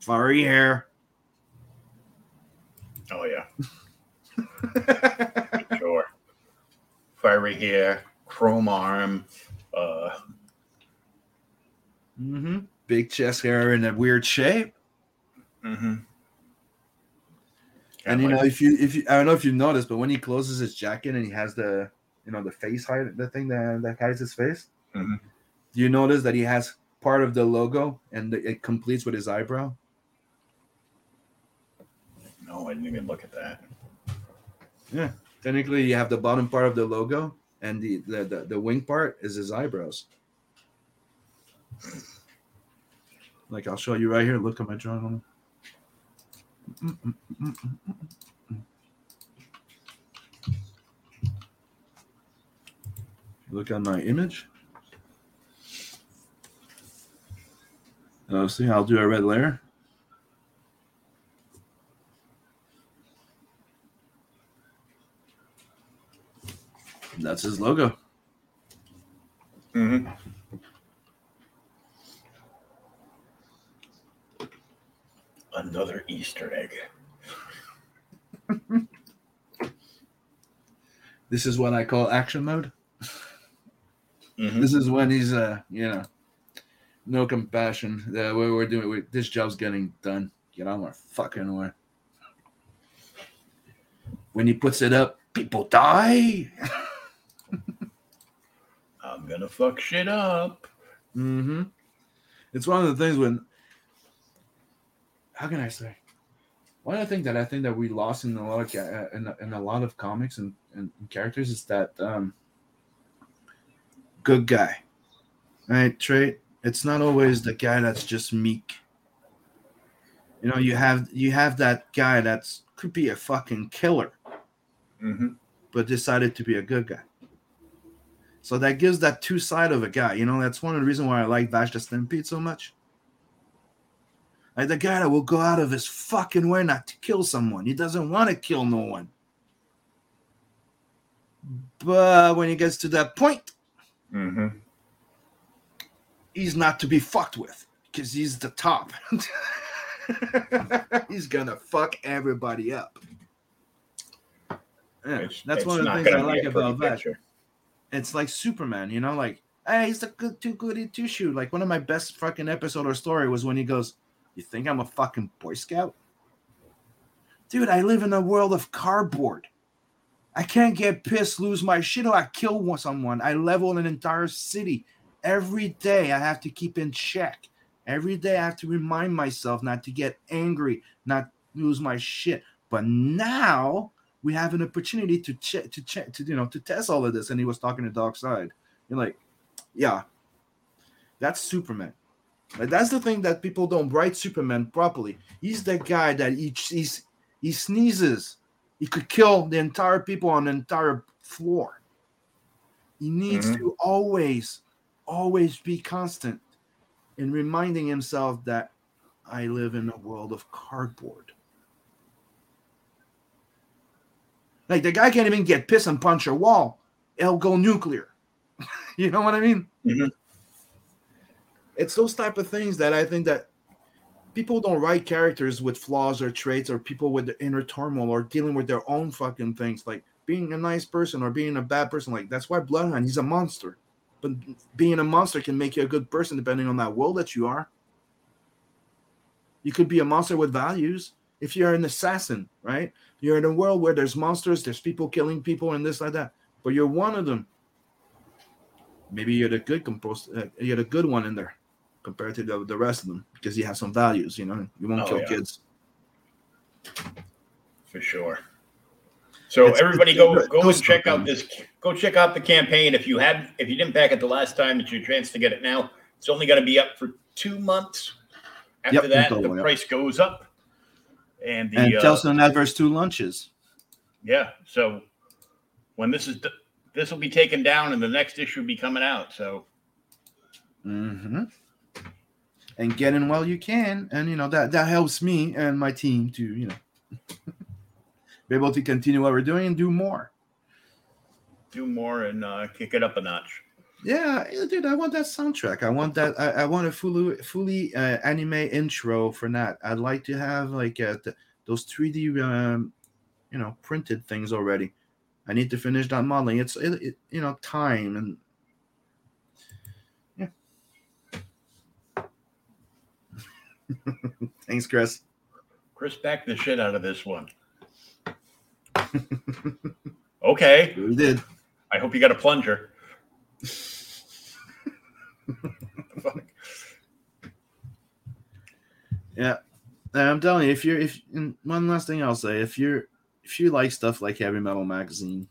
Furry hair. Oh yeah, sure. Fiery hair, chrome arm. Uh, mm-hmm. Big chest hair in a weird shape. mm-hmm. And you know, if you if you I don't know if you noticed, but when he closes his jacket and he has the you know the face hide the thing that, that hides his face, Mhm. do you notice that he has part of the logo and it completes with his eyebrow? no, I didn't even look at that. Yeah, technically, you have the bottom part of the logo, and the the, the, the wing part is his eyebrows. Like I'll show you right here. Look at my drawing. Look at my image. Uh, see, I'll do a red layer. That's his logo. Mm-hmm. Another Easter egg. This is what I call action mode. Mhm. This is when he's uh, you know, no compassion. Uh, what we're doing, we, this job's getting done. Get on my fucking way. When he puts it up, people die. I'm gonna fuck shit up. Mm-hmm. It's one of the things when. How can I say? One of the things that I think that we lost in a lot of uh, in, in a lot of comics and, and characters is that um, good guy, right? Trait. It's not always the guy that's just meek. You know, you have you have that guy that's could be a fucking killer, Mm-hmm. but decided to be a good guy. So that gives that two side of a guy. You know, that's one of the reasons why I like Vash the Stampede so much. Like the guy that will go out of his fucking way not to kill someone. He doesn't want to kill no one. But when he gets to that point, Mm-hmm. he's not to be fucked with because he's the top. he's gonna fuck everybody up. Yeah, It's, that's it's one of the things I like about picture. it's like Superman, you know, like hey, he's the good too goody two shoe. Like one of my best fucking episode or story was when he goes, "You think I'm a fucking boy scout, dude? I live in a world of cardboard. I can't get pissed, lose my shit, or I kill someone. I level an entire city every day. I have to keep in check. Every day I have to remind myself not to get angry, not lose my shit. But now." we have an opportunity to check to check to you know to test all of this and he was talking to Darkseid you're like yeah that's superman like that's the thing that people don't write superman properly he's the guy that he, he's, he sneezes he could kill the entire people on the entire floor he needs Mhm. to always always be constant in reminding himself that i live in a world of cardboard Like the guy can't even get pissed and punch a wall. It'll go nuclear. you know what I mean? Mhm. It's those type of things that I think that people don't write characters with flaws or traits or people with the inner turmoil or dealing with their own fucking things. Like being a nice person or being a bad person. Like that's why Bloodhound, he's a monster. But being a monster can make you a good person depending on that world that you are. You could be a monster with values. if you're an assassin, right? You're in a world where there's monsters, there's people killing people, and this like that. But you're one of them. Maybe you're the good composed. Uh, you're the good one in there, compared to the, the rest of them, because he has some values. You know, you won't Oh, kill yeah. kids. for sure. So It's- everybody, it's go go and check out this. Go check out the campaign if you had if you didn't back it the last time. It's your chance to get it now. It's only going to be up for two months. After Yep, that, the yep. price goes up. And the And uh, Natverse two lunches. yeah, so when this is this will be taken down, and the next issue will be coming out. So hmm And get in while you can, and you know that that helps me and my team to you know be able to continue what we're doing and do more. do more and uh, kick it up a notch. Yeah, dude, I want that soundtrack. I want that. I, I want a fully fully uh, anime intro for that. I'd like to have like uh, th- those three D, um, you know, printed things already. I need to finish that modeling. It's it, it, you know time and Thanks, Chris. Chris, back the shit out of this one. okay, We did. I hope you got a plunger. Yeah, I'm telling you, if you're if one last thing I'll say, if you're if you like stuff like Heavy Metal Magazine,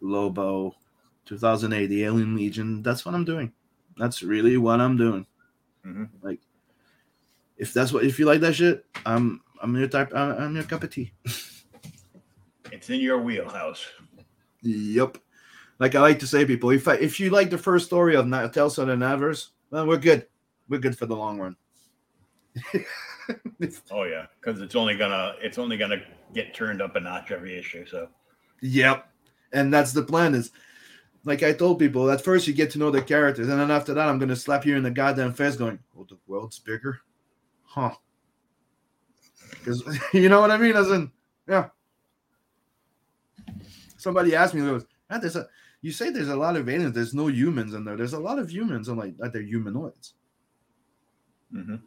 Lobo, 2000 AD, the Alien Legion, that's what I'm doing. That's really what I'm doing. Mhm. Like, if that's what if you like that shit, I'm I'm your type. I'm, I'm your cup of tea. It's in your wheelhouse. Yep. Like I like to say, people, if I, if you like the first story of Tales from the Natverse, well, we're good. We're good for the long run. Oh yeah, because it's only gonna it's only gonna get turned up a notch every issue. So Yep. And that's the plan is like I told people, at first you get to know the characters, and then after that I'm gonna slap you in the goddamn face going, Oh, the world's bigger? Huh. Because you know what I mean? As in, yeah. Somebody asked me, goes, ah, there's a you say there's a lot of aliens, there's no humans in there. There's a lot of humans. I'm like, "Ah, they're humanoids. mhm.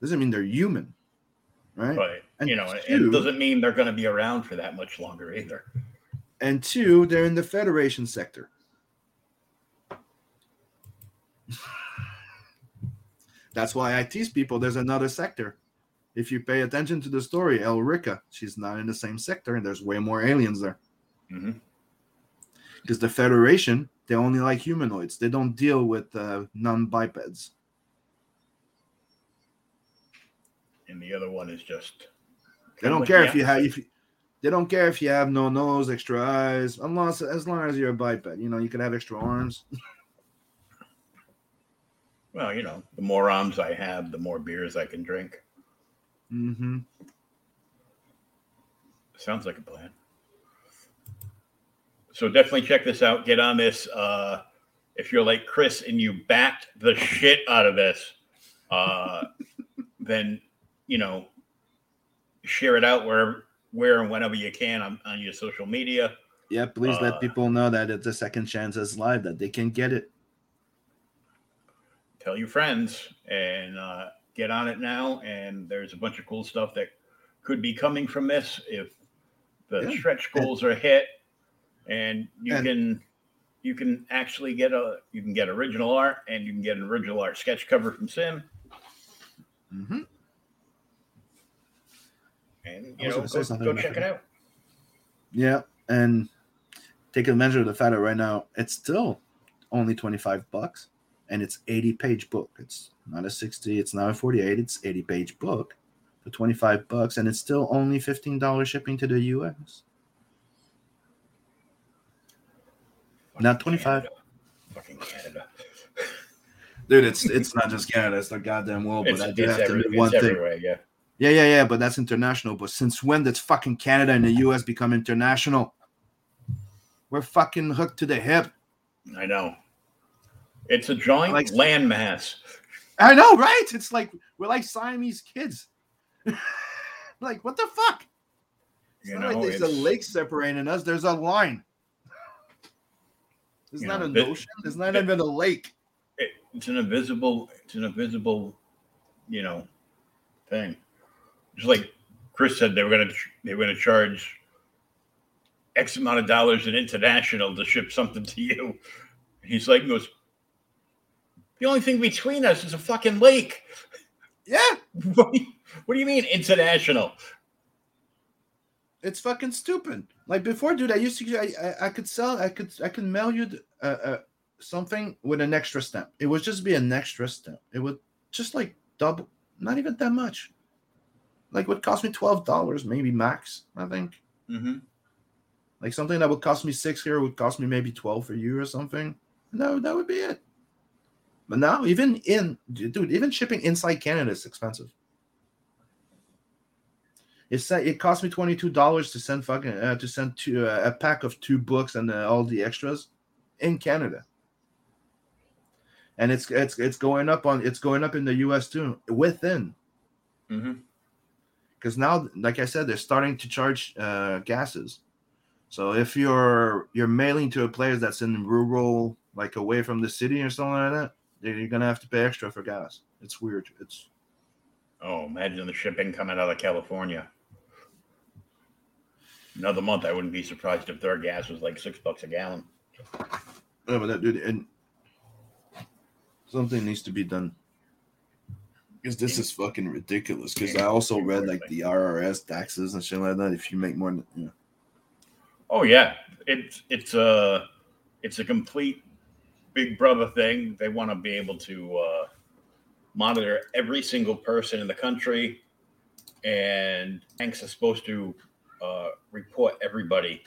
Doesn't mean they're human. Right? but And you know, two- it doesn't mean they're gonna be around for that much longer either. and two, they're in the Federation sector. That's why I tease people there's another sector. If you pay attention to the story, Elrica, she's not in the same sector, and there's way more aliens there. Mhm. Because the Federation, they only like humanoids. They don't deal with uh, non-bipeds. And the other one is just They don't care if you have if you, they don't care if you have no nose, extra eyes, unless as long as you're a biped. You know, you can have extra arms. Well, you know, the more arms I have, the more beers I can drink. Mm-hmm. Sounds like a plan. So definitely check this out. Get on this. Uh, if you're like Chris and you backed the shit out of this, uh, then you know share it out where where and whenever you can on, on your social media. Yeah, please Uh, let people know that it's a second chance as live that they can get it. Tell your friends and uh, get on it now. And there's a bunch of cool stuff that could be coming from this if the Yeah. stretch goals are hit, and you And- can you can actually get a you can get original art and you can get an original art sketch cover from Sim, Mm-hmm. and you know go, go check it out. Yeah, and take advantage of the fact that right now it's still only twenty five bucks, and it's eighty page book. It's not a sixty. It's not a forty eight. It's eighty page book for twenty five bucks, and it's still only fifteen dollars shipping to the U.S. Not 25. Canada. Fucking Canada. Dude, it's it's not just Canada; it's the goddamn world. It's, but I do it's have to every- admit one thing. Yeah. Yeah, yeah, yeah, but that's international. But since when did fucking Canada and the US become international? We're fucking hooked to the hip. I know. It's a giant Like- landmass. I know, right? It's like we're like Siamese kids. like, what the fuck? It's You not know, like there's a lake separating us. There's a line. It's not know, an ocean. There's not the- even a lake. it, it's an invisible it's an invisible you know thing Just like Chris said, they were gonna they were gonna charge X amount of dollars in international to ship something to you. He's like, goes, the only thing between us is a fucking lake. Yeah, What do you, what do you mean international? it's fucking stupid. Like before, dude, I used to I, I, I could sell I could I could mail you uh, uh, something with an extra stamp. It would just be an extra stamp. It would just like double, not even that much. Like would cost me twelve dollars, maybe max. I think. Mm-hmm. Like something that would cost me six here would cost me maybe twelve for you or something. No, that would be it. But now, even in dude, even shipping inside Canada is expensive. It said it cost me twenty two dollars to send fucking uh, to send two, uh, a pack of two books and uh, all the extras in Canada. And it's it's it's going up on it's going up in the U.S. too within Mm-hmm. because now, like I said, they're starting to charge uh, gases. So if you're you're mailing to a place that's in rural, like away from the city or something like that, you're gonna have to pay extra for gas. It's weird. It's Oh, imagine the shipping coming out of California. Another month, I wouldn't be surprised if their gas was like six bucks a gallon. yeah, but that dude, and something needs to be done because this is fucking ridiculous. Because I also read like the RRS taxes and shit like that. If you make more, than, you know, Oh yeah, it's it's a it's a complete Big Brother thing. They want to be able to uh, monitor every single person in the country, and banks are supposed to uh, report everybody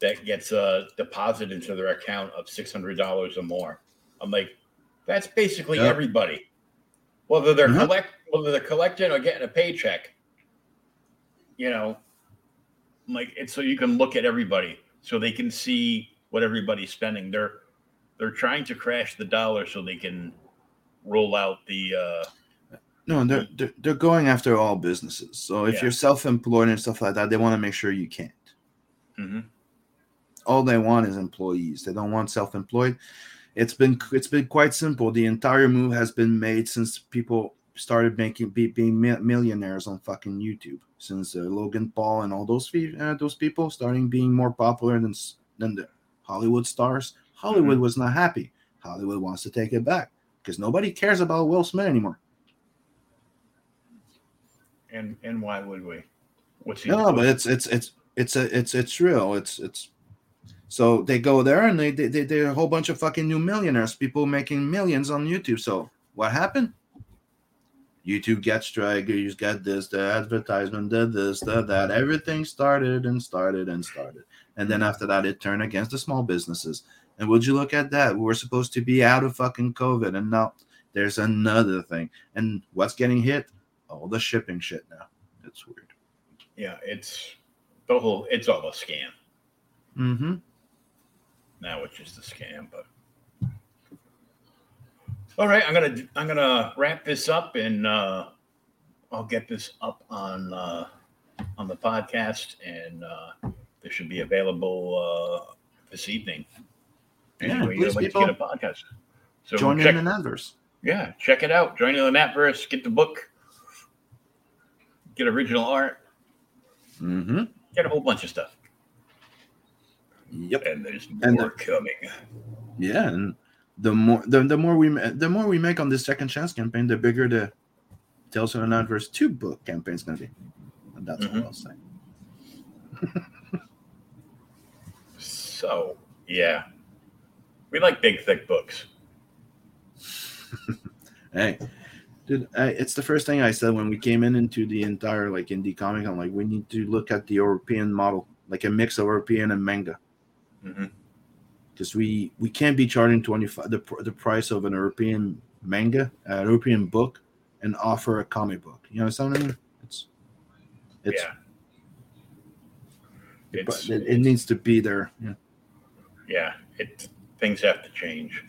that gets a deposit into their account of six hundred dollars or more. I'm like, that's basically Yep. everybody, whether they're Mhm. collect whether they're collecting or getting a paycheck. You know, like it's so you can look at everybody so they can see what everybody's spending they're they're trying to crash the dollar so they can roll out the uh no, they're, they're they're going after all businesses. So if Yeah. you're self-employed and stuff like that, they want to make sure you can't. mhm. all they want is employees. They don't want self-employed. It's been it's been quite simple. The entire move has been made since people started making be, being millionaires on fucking YouTube. Since uh, Logan Paul and all those fe- uh, those people starting being more popular than than the Hollywood stars. Hollywood mm-hmm. was not happy. Hollywood wants to take it back because nobody cares about Will Smith anymore. and and why would we what's he No, but it's it's it's it's a it's it's real. It's it's so they go there and they they they they're a whole bunch of fucking new millionaires, people making millions on YouTube. So what happened? YouTube got strikers, got this, the advertisement did this, did that. Everything started and started and started. And then after that, it turned against the small businesses. And would you look at that? We were supposed to be out of fucking COVID, and now there's another thing. And what's getting hit? All the shipping shit now. It's weird. yeah it's the whole it's all a scam Mm-hmm. now it's just a scam but all right i'm gonna i'm gonna wrap this up and uh i'll get this up on uh on the podcast and uh this should be available uh this evening Yeah, anyway please, you'd like to get a podcast so Join check, in the Natverse. yeah check it out join in the Natverse, get the book get original art Mm-hmm. get a whole bunch of stuff Yep. and there's more And the- coming Yeah, and the more the, the more we the more we make on this second chance campaign, the bigger the Tales from the Natverse two book campaign's gonna be. And that's Mhm. all I'll say. So, yeah. We like big, thick books. Hey, dude, I, it's the first thing I said when we came in into the entire like indie comic. I'm like, we need to look at the European model, like a mix of European and manga, mm-hmm. because we we can't be charging twenty five the the price of an European manga, a European book, and offer a comic book. You know what I mean? It's it's yeah. It's, it, it needs to be there. Yeah. yeah, it things have to change.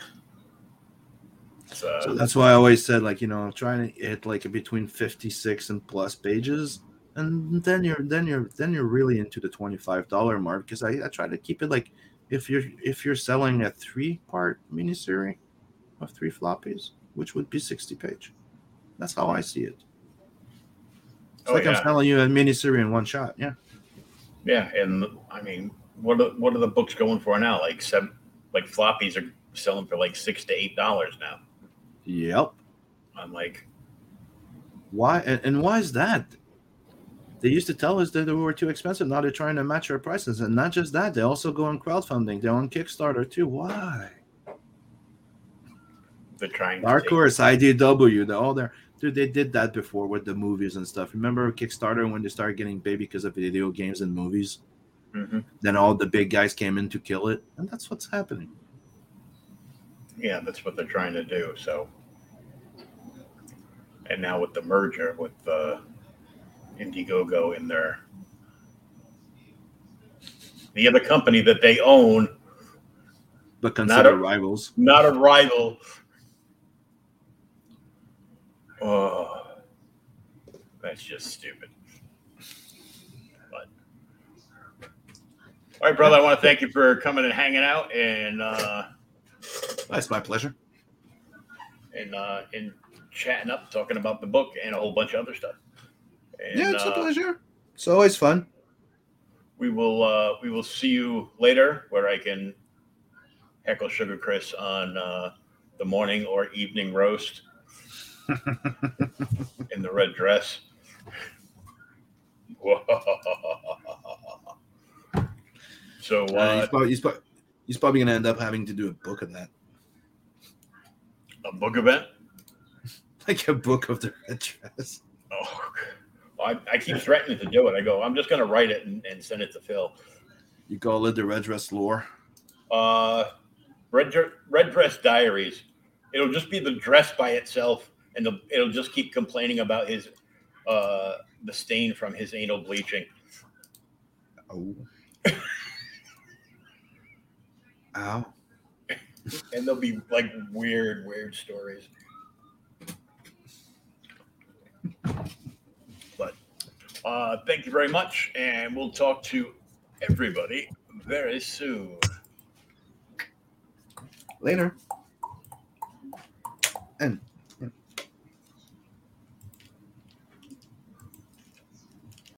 It's, uh, So that's why I always said, like, you know, I'm trying to hit like between 56 and plus pages. And then you're then you're then you're really into the $25 mark because I, I try to keep it like if you're if you're selling a three part miniseries of three floppies, which would be 60 page. That's how I see it. It's like yeah. I'm telling you a miniseries in one shot. Yeah. Yeah, and I mean, what are, what are the books going for now? Like seven, like floppies are selling for like six to eight dollars now. Yep. I'm like, Why and, and why is that? They used to tell us that they were too expensive. Now they're trying to match our prices, and not just that, they also go on crowdfunding. They're on Kickstarter too. Why? they're trying. Dark to Horse, IDW, they're all there. Dude, they did that before with the movies and stuff. Remember Kickstarter when they started getting big because of video games and movies? Hmm Then all the big guys came in to kill it, and that's what's happening. Yeah, that's what they're trying to do. So, and now with the merger with uh, Indiegogo in there, the other company that they own, But consider a- rivals. not a rival. Oh, that's just stupid. But all right, brother, I want to thank you for coming and hanging out and uh, That's my pleasure. and uh, and chatting up, talking about the book and a whole bunch of other stuff. And, yeah, it's a uh, pleasure. It's always fun. we will uh, we will see you later, where I can heckle Sugar Chris on uh, the morning or evening roast in the red dress. so Uh, uh, he's, probably, he's, probably, he's probably going to end up having to do a book of that, a book event. like a book of the red dress. Oh, I, I keep threatening to do it. I go, I'm just going to write it and, and send it to Phil. You call it the red dress lore. Uh, red red dress diaries. It'll just be the dress by itself, and the, it'll just keep complaining about his uh the stain from his anal bleaching. Oh. Ow. And there'll be like weird, weird stories. But uh, thank you very much, and we'll talk to everybody very soon. Later. And